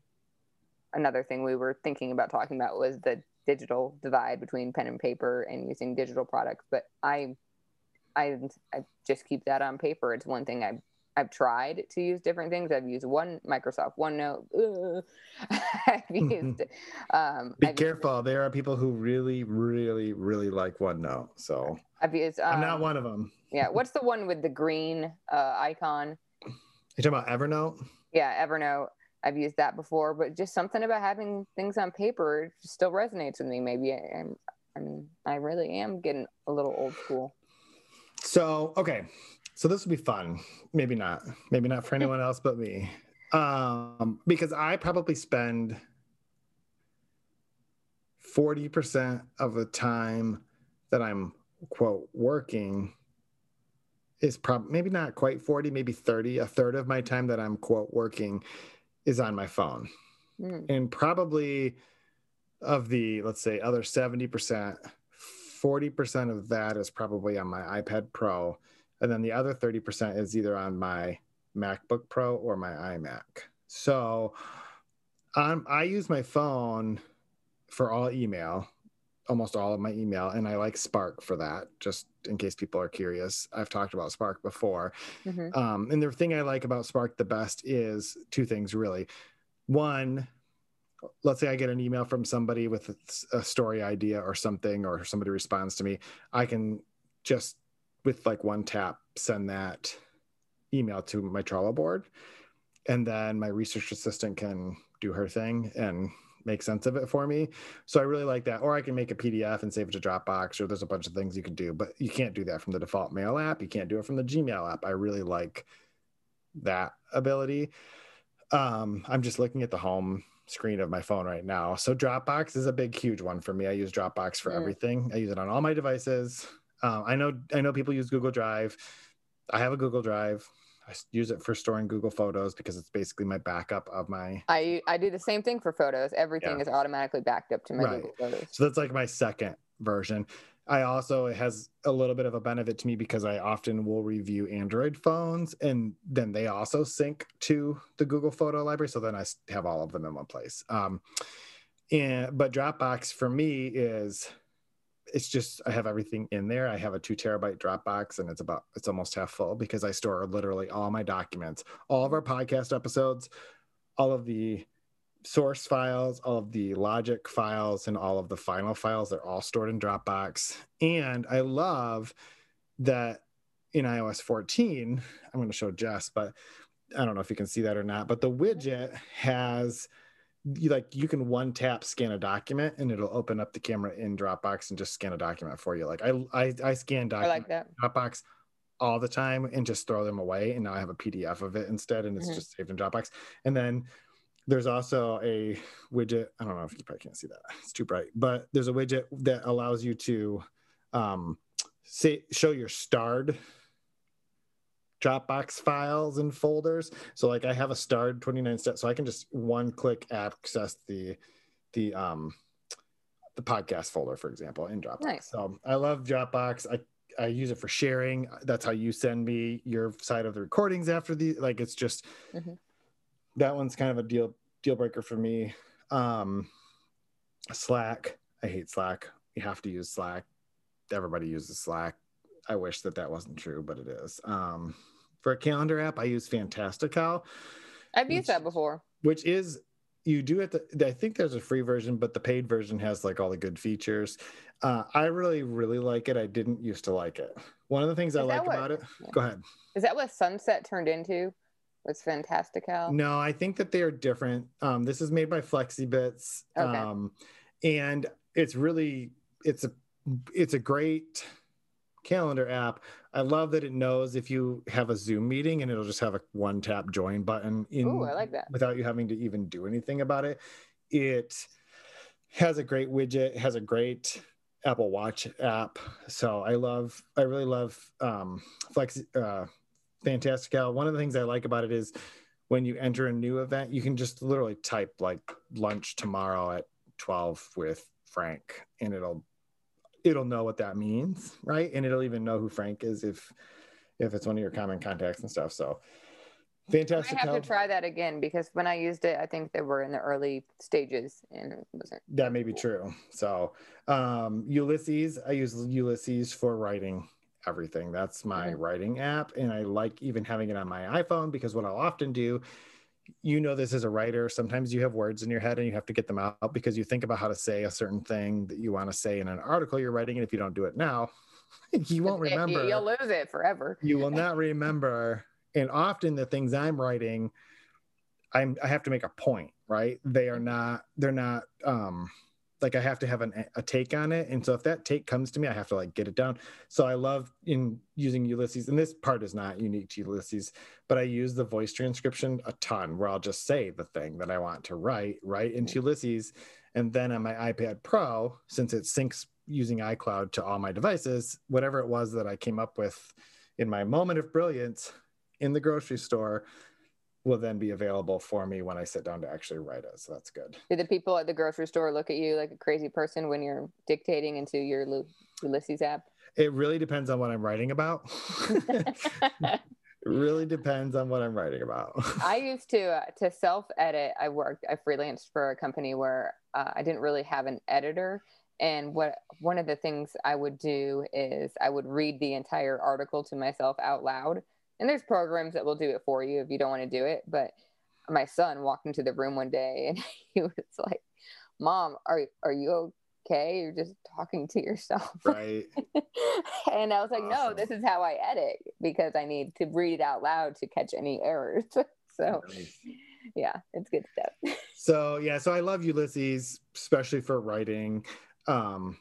another thing we were thinking about talking about was the digital divide between pen and paper and using digital products. But I, I, I just keep that on paper. It's one thing I I've tried to use different things. I've used one Microsoft OneNote. I've used. Um, Be I've careful. Used, there are people who really, really, really like OneNote. So I've used. Um, I'm not um, one of them. yeah. What's the one with the green uh, icon? You talking about Evernote? Yeah, Evernote. I've used that before, but just something about having things on paper still resonates with me. Maybe I, I'm, I'm I really am getting a little old school. So okay, so this will be fun. Maybe not. Maybe not for anyone else but me. Um, because I probably spend 40% of the time that I'm quote working is probably maybe not quite 40, maybe 30. A third of my time that I'm quote working is on my phone. Mm. And probably of the, let's say, other 70%, 40% of that is probably on my iPad Pro and then the other 30% is either on my MacBook Pro or my iMac. So um, I use my phone for all email, almost all of my email, and I like Spark for that, just in case people are curious. I've talked about Spark before. Mm-hmm. Um, and the thing I like about Spark the best is two things really. One, let's say I get an email from somebody with a story idea or something, or somebody responds to me, I can just with like one tap send that email to my Trello board. And then my research assistant can do her thing and make sense of it for me. So I really like that. Or I can make a PDF and save it to Dropbox, or there's a bunch of things you can do, but you can't do that from the default mail app. You can't do it from the Gmail app. I really like that ability. Um, I'm just looking at the home screen of my phone right now. So Dropbox is a big, huge one for me. I use Dropbox for mm. everything. I use it on all my devices Um, I know I know people use Google Drive. I have a Google Drive. I use it for storing Google Photos because it's basically my backup of my. I I do the same thing for photos. Everything Yeah. is automatically backed up to my Right. Google Photos. So that's like my second version. I also it has a little bit of a benefit to me because I often will review Android phones and then they also sync to the Google Photo library. So then I have all of them in one place. Um, and but Dropbox for me is it's just I have everything in there. I have a two terabyte Dropbox and it's about it's almost half full because I store literally all my documents, all of our podcast episodes, all of the source files, all of the logic files, and all of the final files. They're all stored in Dropbox. And I love that in iOS 14, I'm going to show Jess, but I don't know if you can see that or not, but the widget has you like you can one tap scan a document and it'll open up the camera in Dropbox and just scan a document for you. Like I I, I scan documents like. Dropbox all the time and just throw them away. And now I have a PDF of it instead, and it's Mhm. just saved in Dropbox. And then there's also a widget. I don't know if you probably can't see that; it's too bright. But there's a widget that allows you to um, say show your starred Dropbox files and folders. So like I have a starred 29 steps, so I can just one click access the the um the podcast folder, for example, in Dropbox. Nice. So I love Dropbox. I I use it for sharing. That's how you send me your side of the recordings after the like. It's just Mhm. that one's kind of a deal deal breaker for me. Um, Slack. I hate Slack. You have to use Slack. Everybody uses Slack. I wish that that wasn't true, but it is. Um, for a calendar app, I use Fantastical, I've used Which- that before. which is you do it. I think there's a free version, but the paid version has like all the good features. Uh, I really, really like it. I didn't used to like it. One of the things I Is that like what- about it. yeah. Go ahead. Is that what Sunset turned into? Was Fantastical? No, I think that they are different. Um, this is made by Flexibits, Okay. um, and it's really it's a it's a great calendar app. I love that it knows if you have a Zoom meeting and it'll just have a one tap join button in Ooh, I like that. without you having to even do anything about it. It has a great widget, has a great Apple Watch app. So I love, I really love um, Flex, uh, Fantastical. One of the things I like about it is when you enter a new event, you can just literally type like lunch tomorrow at 12 with Frank and it'll it'll know what that means, right? And it'll even know who Frank is if if it's one of your common contacts and stuff. So fantastic. I have to try that again because when I used it, I think they were in the early stages and it wasn't. That may be true. So um Ulysses, I use Ulysses for writing everything. That's my Mhm. writing app. And I like even having it on my iPhone because what I'll often do, you know this as a writer, sometimes you have words in your head and you have to get them out because you think about how to say a certain thing that you want to say in an article you're writing. And if you don't do it now, you won't remember. You'll lose it forever. you will not remember and often the things i'm writing i'm i have to make a point right they are not they're not um like i have to have an, a take on it. And so if that take comes to me i have to like get it down. So i love in using ulysses and this part is not unique to ulysses but i use the voice transcription a ton where i'll just say the thing that i want to write right into mm-hmm. ulysses. And then on my ipad pro since it syncs using icloud to all my devices whatever it was that i came up with in my moment of brilliance in the grocery store will then be available for me when I sit down to actually write it. So that's good. Do the people at the grocery store look at you like a crazy person when you're dictating into your Ulysses app? It really depends on what I'm writing about. it really depends on what I'm writing about. I used to uh, to self edit. I worked. I freelanced for a company where uh, I didn't really have an editor. And what one of the things I would do is I would read the entire article to myself out loud. And there's programs that will do it for you if you don't want to do it. But my son walked into the room one day and he was like, "Mom, are are you okay? You're just talking to yourself." right. and I was like, "No, this is how I edit because I need to read it out loud to catch any errors." so yeah, it's good stuff. So yeah, so I love Ulysses, especially for writing. Um,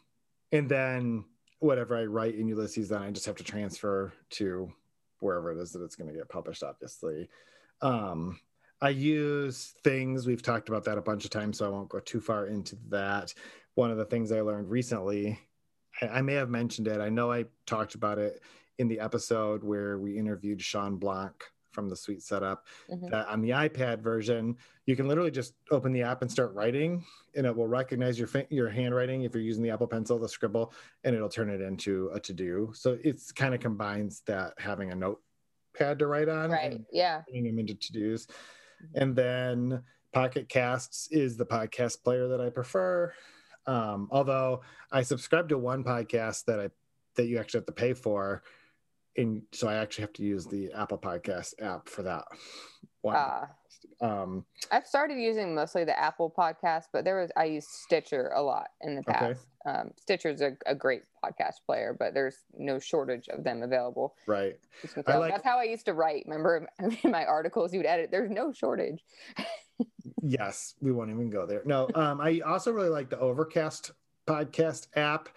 and then whatever I write in Ulysses, then I just have to transfer to wherever it is that it's going to get published, obviously. Um, I use things, we've talked about that a bunch of times, so I won't go too far into that. One of the things I learned recently, I, I may have mentioned it. I know I talked about it in the episode where we interviewed Shawn Blanc from the Sweet Setup. Mhm. That on the iPad version, you can literally just open the app and start writing, and it will recognize your your handwriting if you're using the Apple Pencil, the scribble, and it'll turn it into a to do. So it's kind of combines that having a notepad to write on, Right. and Yeah. turning them into to dos. And then Pocket Casts is the podcast player that I prefer. Um, although I subscribe to one podcast that I that you actually have to pay for, and so I actually have to use the Apple Podcast app for that Wow. Uh, um, I've started using mostly the Apple podcast, but there was I used Stitcher a lot in the Okay. past. Um, Stitcher's a, a great podcast player, but there's no shortage of them available. right. You can I tell. like- That's how I used to write. Remember in my articles you'd edit. There's no shortage. Yes, we won't even go there. No, um, I also really like the Overcast podcast app.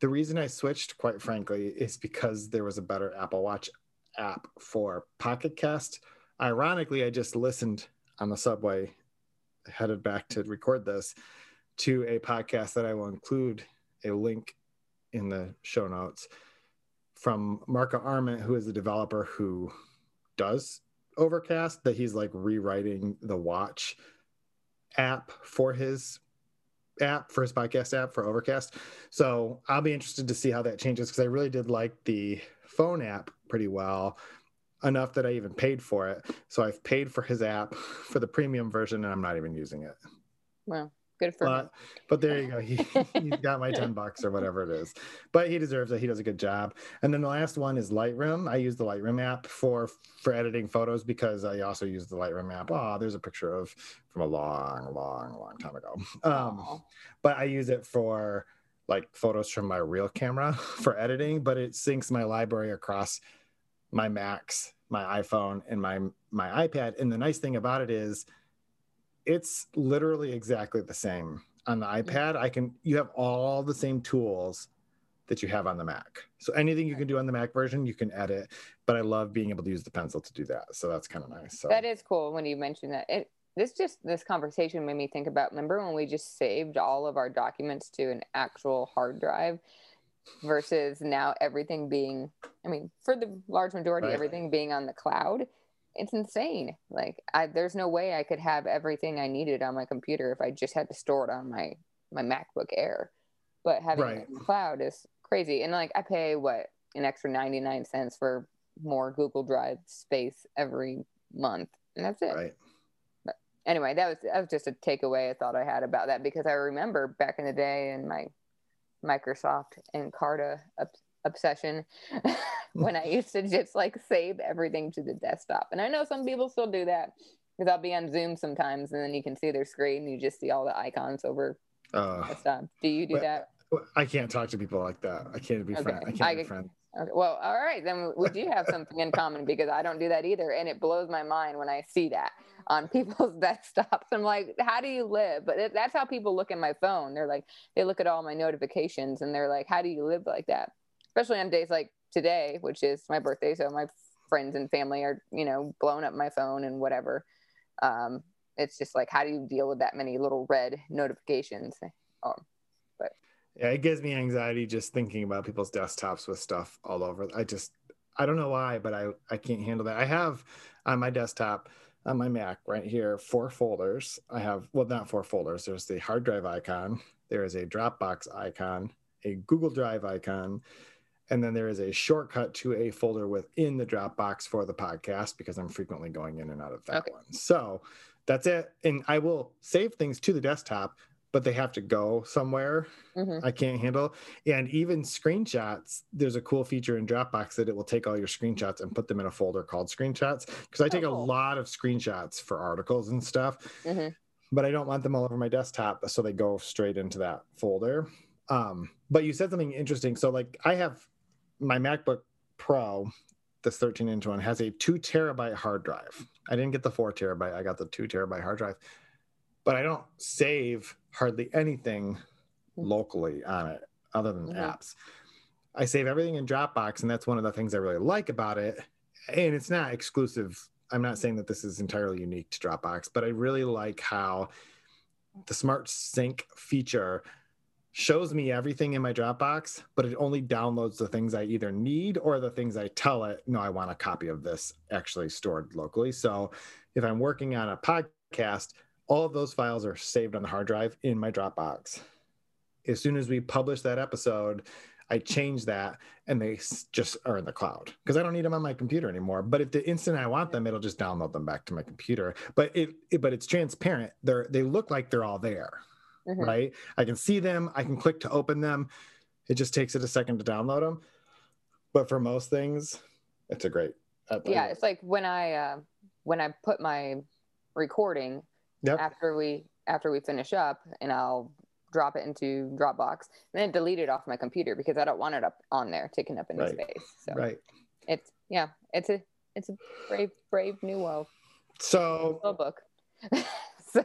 The reason I switched, quite frankly, is because there was a better Apple Watch app for Pocket Cast. Ironically, I just listened on the subway, headed back to record this, to a podcast that I will include a link in the show notes from Marco Arment, who is the developer who does Overcast, that he's like rewriting the watch app for his app for his podcast app for Overcast. So I'll be interested to see how that changes because I really did like the phone app pretty well enough that I even paid for it. So I've paid for his app for the premium version and I'm not even using it. Well, good for him. But but there you go. He, he's got my 10 bucks or whatever it is. But he deserves it. He does a good job. And then the last one is Lightroom. I use the Lightroom app for for editing photos because I also use the Lightroom app. Oh, there's a picture of from a long, long, long time ago. Um, but I use it for like photos from my real camera for editing, but it syncs my library across my Macs, my iPhone, and my my iPad. And the nice thing about it is it's literally exactly the same. On the iPad, I can you have all the same tools that you have on the Mac. So anything you can do on the Mac version, you can edit. But I love being able to use the pencil to do that. So that's kind of nice. So That is cool when you mentioned that. It this just this conversation made me think about remember when we just saved all of our documents to an actual hard drive versus now everything being I mean, for the large majority, Right. everything being on the cloud. It's insane. Like I there's no way I could have everything I needed on my computer if I just had to store it on my my MacBook Air. But having Right. it in the cloud is crazy. And like I pay what an extra 99 cents for more Google Drive space every month. And that's it. right. Anyway, that was that was just a takeaway I thought I had about that because I remember back in the day in my Microsoft Encarta ob- obsession when I used to just like save everything to the desktop. And I know some people still do that because I'll be on Zoom sometimes and then you can see their screen and you just see all the icons over Uh, desktop. Do you do But- that? I can't talk to people like that. I can't be Okay. friend. I can't I be friends. Okay, well, all right, then we do have something in common because I don't do that either, and it blows my mind when I see that on people's desktops. I'm like, how do you live? But that's how people look at my phone. They're like, they look at all my notifications, and they're like, how do you live like that? Especially on days like today, which is my birthday, so my friends and family are, you know, blowing up my phone and whatever. Um, it's just like, how do you deal with that many little red notifications? Oh, Yeah, it gives me anxiety just thinking about people's desktops with stuff all over. I just, I don't know why, but I, I can't handle that. I have on my desktop, on my Mac right here, four folders. I have, well, not four folders. There's the hard drive icon, there is a Dropbox icon, a Google Drive icon, and then there is a shortcut to a folder within the Dropbox for the podcast because I'm frequently going in and out of that Okay. one. So that's it. And I will save things to the desktop, but they have to go somewhere mhm. I can't handle. And even screenshots, there's a cool feature in Dropbox that it will take all your screenshots and put them in a folder called screenshots. Because I take Oh, a lot of screenshots for articles and stuff, Mhm. but I don't want them all over my desktop. So they go straight into that folder. Um, but you said something interesting. So, like, I have my MacBook Pro, this 13 inch one, has a two terabyte hard drive. I didn't get the four terabyte, I got the two terabyte hard drive. But I don't save hardly anything locally on it other than Mhm. apps. I save everything in Dropbox, and that's one of the things I really like about it. And it's not exclusive. I'm not saying that this is entirely unique to Dropbox, but I really like how the Smart Sync feature shows me everything in my Dropbox, but it only downloads the things I either need or the things I tell it, no, I want a copy of this actually stored locally. So if I'm working on a podcast, all of those files are saved on the hard drive in my Dropbox. As soon as we publish that episode, I change that and they just are in the cloud because I don't need them on my computer anymore. But if the instant I want them, it'll just download them back to my computer. But it, it but it's transparent. They're they look like they're all there mm-hmm. right? I can see them, I can click to open them. It just takes it a second to download them. But for most things, it's a great. yeah, it's like when I uh, when I put my recording yep. after we after we finish up, and I'll drop it into Dropbox, and then delete it off my computer because I don't want it up on there taking up any right. space. So right. It's yeah, it's a it's a brave brave new world. So book. so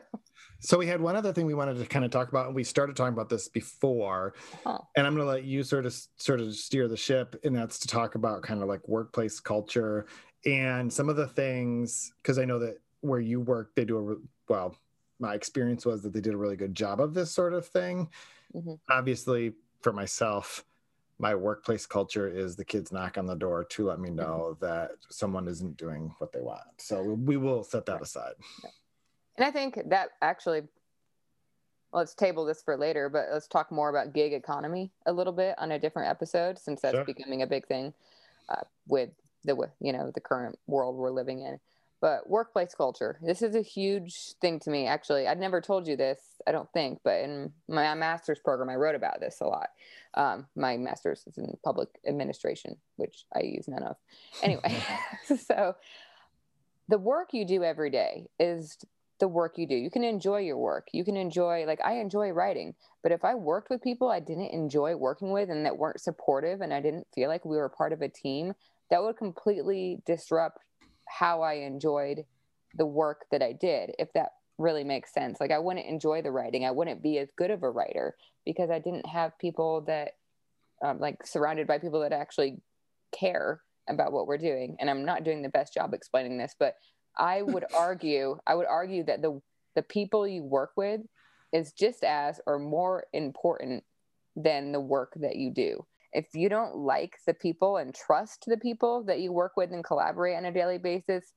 so we had one other thing we wanted to kind of talk about, and we started talking about this before, huh. and I'm going to let you sort of sort of steer the ship, and that's to talk about kind of like workplace culture and some of the things because I know that where you work, they do a well. My experience was that they did a really good job of this sort of thing. Mm-hmm. Obviously, for myself, my workplace culture is the kids knock on the door to let me mm-hmm. know mm-hmm. that someone isn't doing what they want. So we will set that aside. Yeah. And I think that actually, let's table this for later, but let's talk more about gig economy a little bit on a different episode since that's sure. becoming a big thing uh, with the you know the current world we're living in. But workplace culture, this is a huge thing to me. Actually, I'd never told you this, I don't think, but in my master's program, I wrote about this a lot. Um, my master's is in public administration, which I use none of. Anyway, so the work you do every day is the work you do. You can enjoy your work. You can enjoy, like, I enjoy writing, but if I worked with people I didn't enjoy working with and that weren't supportive and I didn't feel like we were part of a team, that would completely disrupt how I enjoyed the work that I did, if that really makes sense. Like, I wouldn't enjoy the writing. I wouldn't be as good of a writer because I didn't have people that, um, like, surrounded by people that actually care about what we're doing. And I'm not doing the best job explaining this, but I would argue, I would argue that the the people you work with is just as or more important than the work that you do. If you don't like the people and trust the people that you work with and collaborate on a daily basis,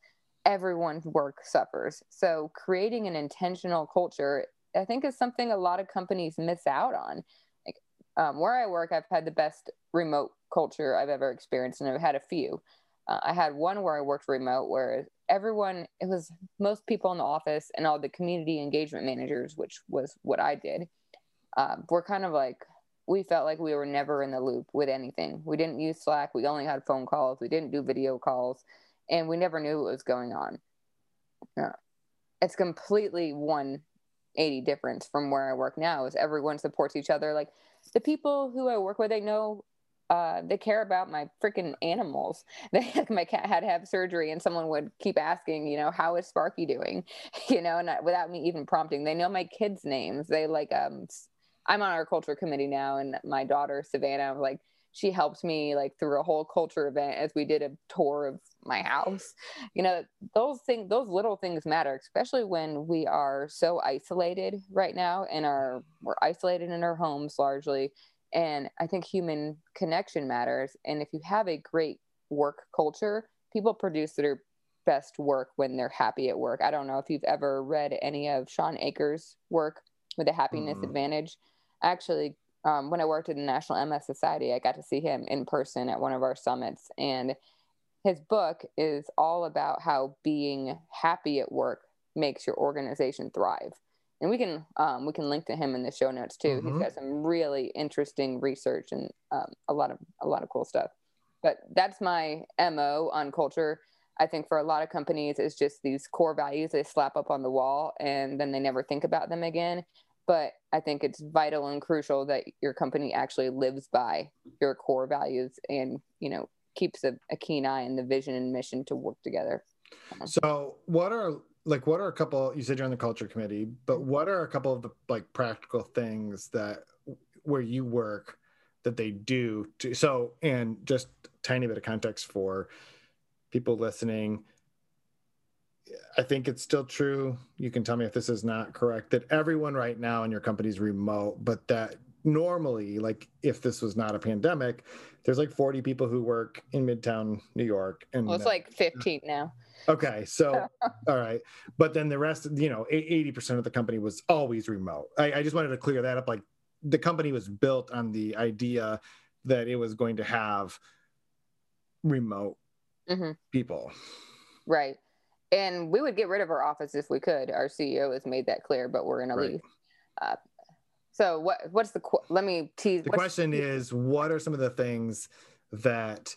everyone's work suffers. So creating an intentional culture, I think, is something a lot of companies miss out on. Like um, where I work, I've had the best remote culture I've ever experienced, and I've had a few. Uh, I had one where I worked remote where everyone, it was most people in the office and all the community engagement managers, which was what I did, uh, were kind of like, we felt like we were never in the loop with anything. We didn't use Slack. We only had phone calls. We didn't do video calls. And we never knew what was going on. Uh, it's completely 180 difference from where I work now is everyone supports each other. Like the people who I work with, they know uh, they care about my freaking animals. They, my cat had to have surgery, and someone would keep asking, you know, how is Sparky doing? You know, and I, without me even prompting, they know my kids' names. They like, um, I'm on our culture committee now, and my daughter Savannah, like, she helped me like through a whole culture event as we did a tour of my house. You know, those things, those little things matter, especially when we are so isolated right now, and are we're isolated in our homes largely and I think human connection matters. And if you have a great work culture, people produce their best work when they're happy at work. I don't know if you've ever read any of Shawn Achor's work with the Happiness mm. Advantage. Actually, um, when I worked at the National MS Society, I got to see him in person at one of our summits. And his book is all about how being happy at work makes your organization thrive and we can um, we can link to him in the show notes too. Mm-hmm. He's got some really interesting research and um, a lot of a lot of cool stuff. But that's my mo on culture. I think for a lot of companies, it's just these core values they slap up on the wall and then they never think about them again. But I think it's vital and crucial that your company actually lives by your core values and you know keeps a, a keen eye on the vision and mission to work together. So, what are like what are a couple you said you're on the culture committee but mm-hmm. what are a couple of the like practical things that where you work that they do to so and just tiny bit of context for people listening i think it's still true you can tell me if this is not correct that everyone right now in your company is remote but that normally, like if this was not a pandemic, there's like 40 people who work in Midtown New York, and Well, it's like 15 now. Okay, so all right, but then the rest, you know, 80 percent of the company was always remote. I, I just wanted to clear that up. Like the company was built on the idea that it was going to have remote hmm people. Right. And we would get rid of our office if we could. Our CEO has made that clear, but we're going to leave. Uh, so what? What's the? qu- Let me tease. The question is, what are some of the things that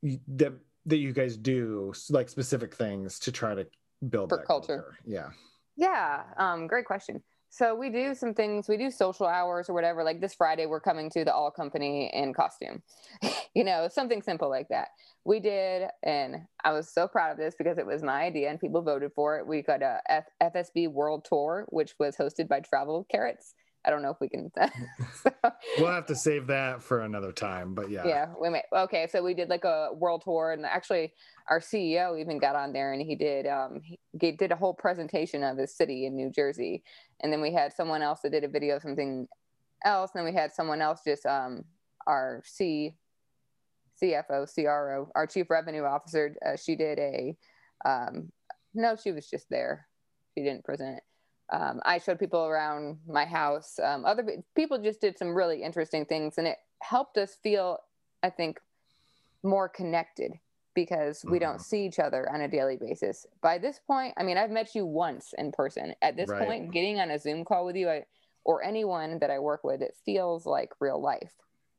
you, that that you guys do, like specific things to try to build For that culture. Yeah. Yeah, um, great question. So we do some things. We do social hours or whatever. Like this Friday, we're coming to the all company in costume. you know, something simple like that. We did, and I was so proud of this because it was my idea and people voted for it. We got a F- FSB World Tour, which was hosted by Travel Carrots. I don't know if we can. so, We'll have to save that for another time, but yeah. yeah, we may. Okay, so we did like a world tour, and actually, our CEO even got on there, and he did um he did a whole presentation of his city in New Jersey, and then we had someone else that did a video of something else, and then we had someone else just um our C CFO CRO our chief revenue officer uh, she did a um no she was just there she didn't present um, I showed people around my house. Um, other people just did some really interesting things, and it helped us feel, I think, more connected because we don't Mhm. see each other on a daily basis. By this point, I mean, I've met you once in person. At this Right. point, getting on a Zoom call with you I, or anyone that I work with, it feels like real life.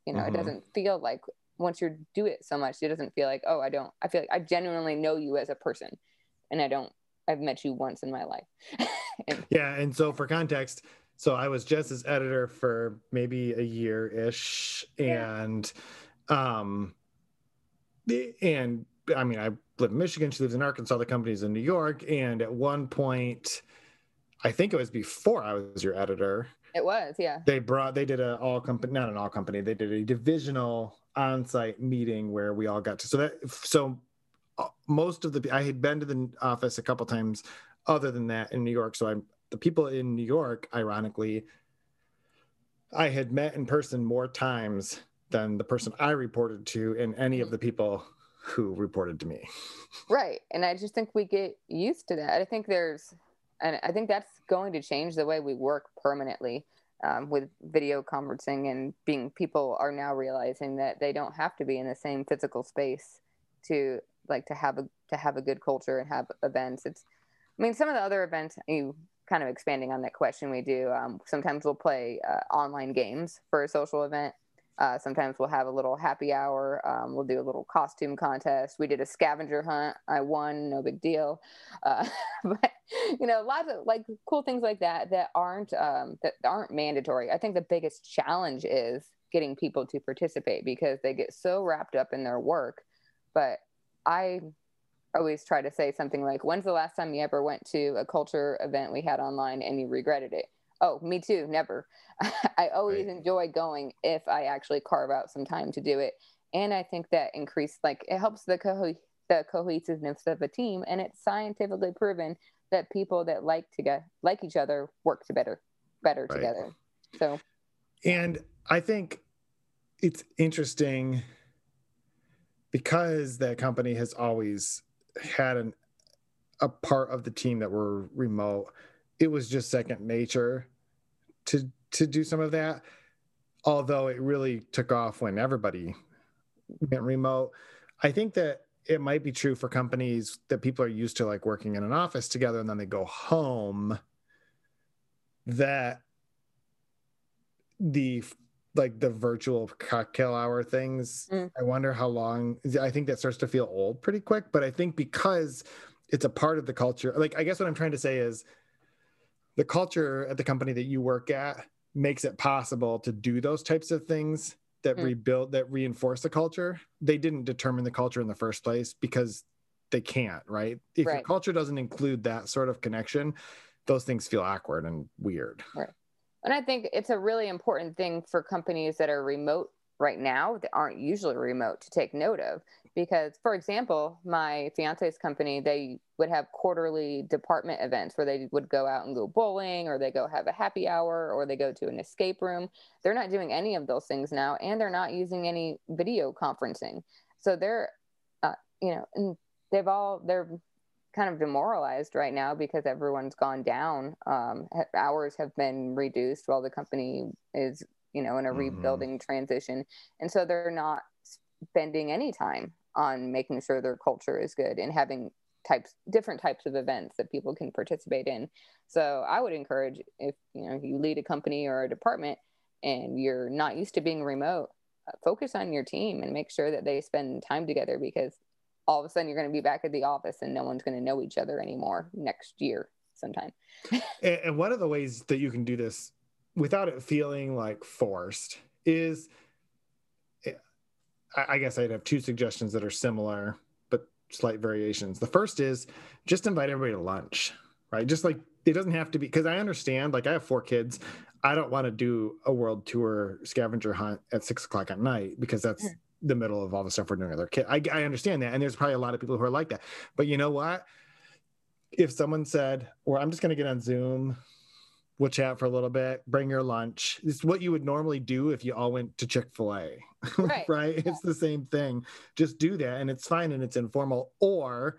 You know, Mhm. it doesn't feel like once you do it so much, it doesn't feel like, oh, I don't, I feel like I genuinely know you as a person and I don't, I've met you once in my life. and, Yeah, and so for context, so I was Jess's editor for maybe a year ish, Yeah. and um, and I mean, I live in Michigan. She lives in Arkansas. The company's in New York, and at one point, I think it was before I was your editor. it was, yeah. They brought they did a all company, not an all company. They did a divisional on-site meeting where we all got to. So that so most of the I had been to the office a couple times other than that in New York. So I'm the people in New York, ironically, I had met in person more times than the person I reported to and any of the people who reported to me. Right. And I just think we get used to that. I think there's, and I think that's going to change the way we work permanently um, with video conferencing and being people are now realizing that they don't have to be in the same physical space to like to have a to have a good culture and have events. It's, I mean, some of the other events you kind of expanding on that question we do. Um, sometimes we'll play uh, online games for a social event. Uh, sometimes we'll have a little happy hour. Um, we'll do a little costume contest. We did a scavenger hunt. I won, no big deal. Uh, but you know, lots of like cool things like that that aren't um, that aren't mandatory. I think the biggest challenge is getting people to participate because they get so wrapped up in their work. But I always try to say something like, "When's the last time you ever went to a culture event we had online and you regretted it?" Oh, me too. Never. I always Right. enjoy going if I actually carve out some time to do it. And I think that increase like it helps the co- the cohesiveness of a team, and it's scientifically proven that people that like to get like each other work to better better Right. together. So And I think it's interesting because that company has always had an a part of the team that were remote. It was just second nature to to do some of that. Although it really took off when everybody went remote. I think that it might be true for companies that people are used to like working in an office together and then they go home that the like the virtual cocktail hour things Mm. i wonder how long i think that starts to feel old pretty quick but i think because it's a part of the culture like i guess what i'm trying to say is the culture at the company that you work at makes it possible to do those types of things that Mm. rebuild that reinforce the culture. They didn't determine the culture in the first place because they can't right? If your culture doesn't include that sort of connection those things feel awkward and weird And I think it's a really important thing for companies that are remote right now that aren't usually remote to take note of. Because for example my fiance's company they would have quarterly department events where they would go out and go bowling or they go have a happy hour or they go to an escape room. They're not doing any of those things now and they're not using any video conferencing. So they're uh, you know and they've all they're kind of demoralized right now because everyone's gone down um, hours have been reduced while the company is you know in a mm-hmm. rebuilding transition and so they're not spending any time on making sure their culture is good and having types different types of events that people can participate in so i would encourage if you know you lead a company or a department and you're not used to being remote uh, focus on your team and make sure that they spend time together because all of a sudden you're going to be back at the office and no one's going to know each other anymore next year sometime and one of the ways that you can do this without it feeling like forced is I guess I'd have two suggestions that are similar but slight variations. The first is just invite everybody to lunch, right? Just like it doesn't have to be because I understand, like I have four kids. I don't want to do a world tour scavenger hunt at six o'clock at night because that's mm. The middle of all the stuff we're doing with our kid. I, I understand that. And there's probably a lot of people who are like that. But you know what? If someone said, or I'm just going to get on Zoom we'll chat for a little bit bring your lunch it's what you would normally do if you all went to chick-fil-a right, right? Yeah. it's the same thing just do that and it's fine and it's informal or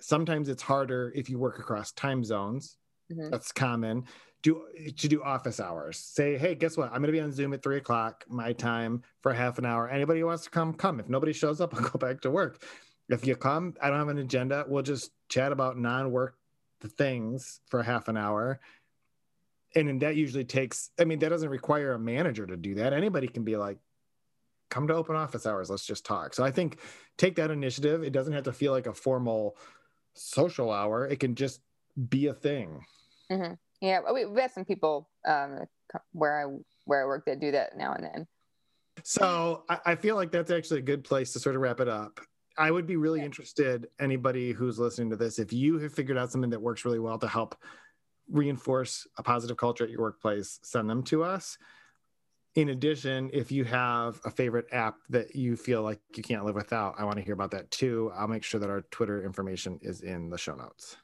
sometimes it's harder if you work across time zones mm-hmm. that's common do to do office hours. Say hey guess what? I'm going to be on zoom at three o'clock my time for half an hour. Anybody who wants to come come. If nobody shows up i'll go back to work. If you come i don't have an agenda we'll just chat about non-work things for half an hour. And that usually takes i mean that doesn't require a manager to do that. Anybody can be like come to open office hours let's just talk. So i think take that initiative. It doesn't have to feel like a formal social hour. It can just be a thing mm-hmm. yeah we, we have some people um, where i where i work that do that now and then so I, I feel like that's actually a good place to sort of wrap it up I would be really yeah. interested, anybody who's listening to this, if you have figured out something that works really well to help reinforce a positive culture at your workplace, send them to us. In addition, if you have a favorite app that you feel like you can't live without, I want to hear about that too. I'll make sure that our Twitter information is in the show notes.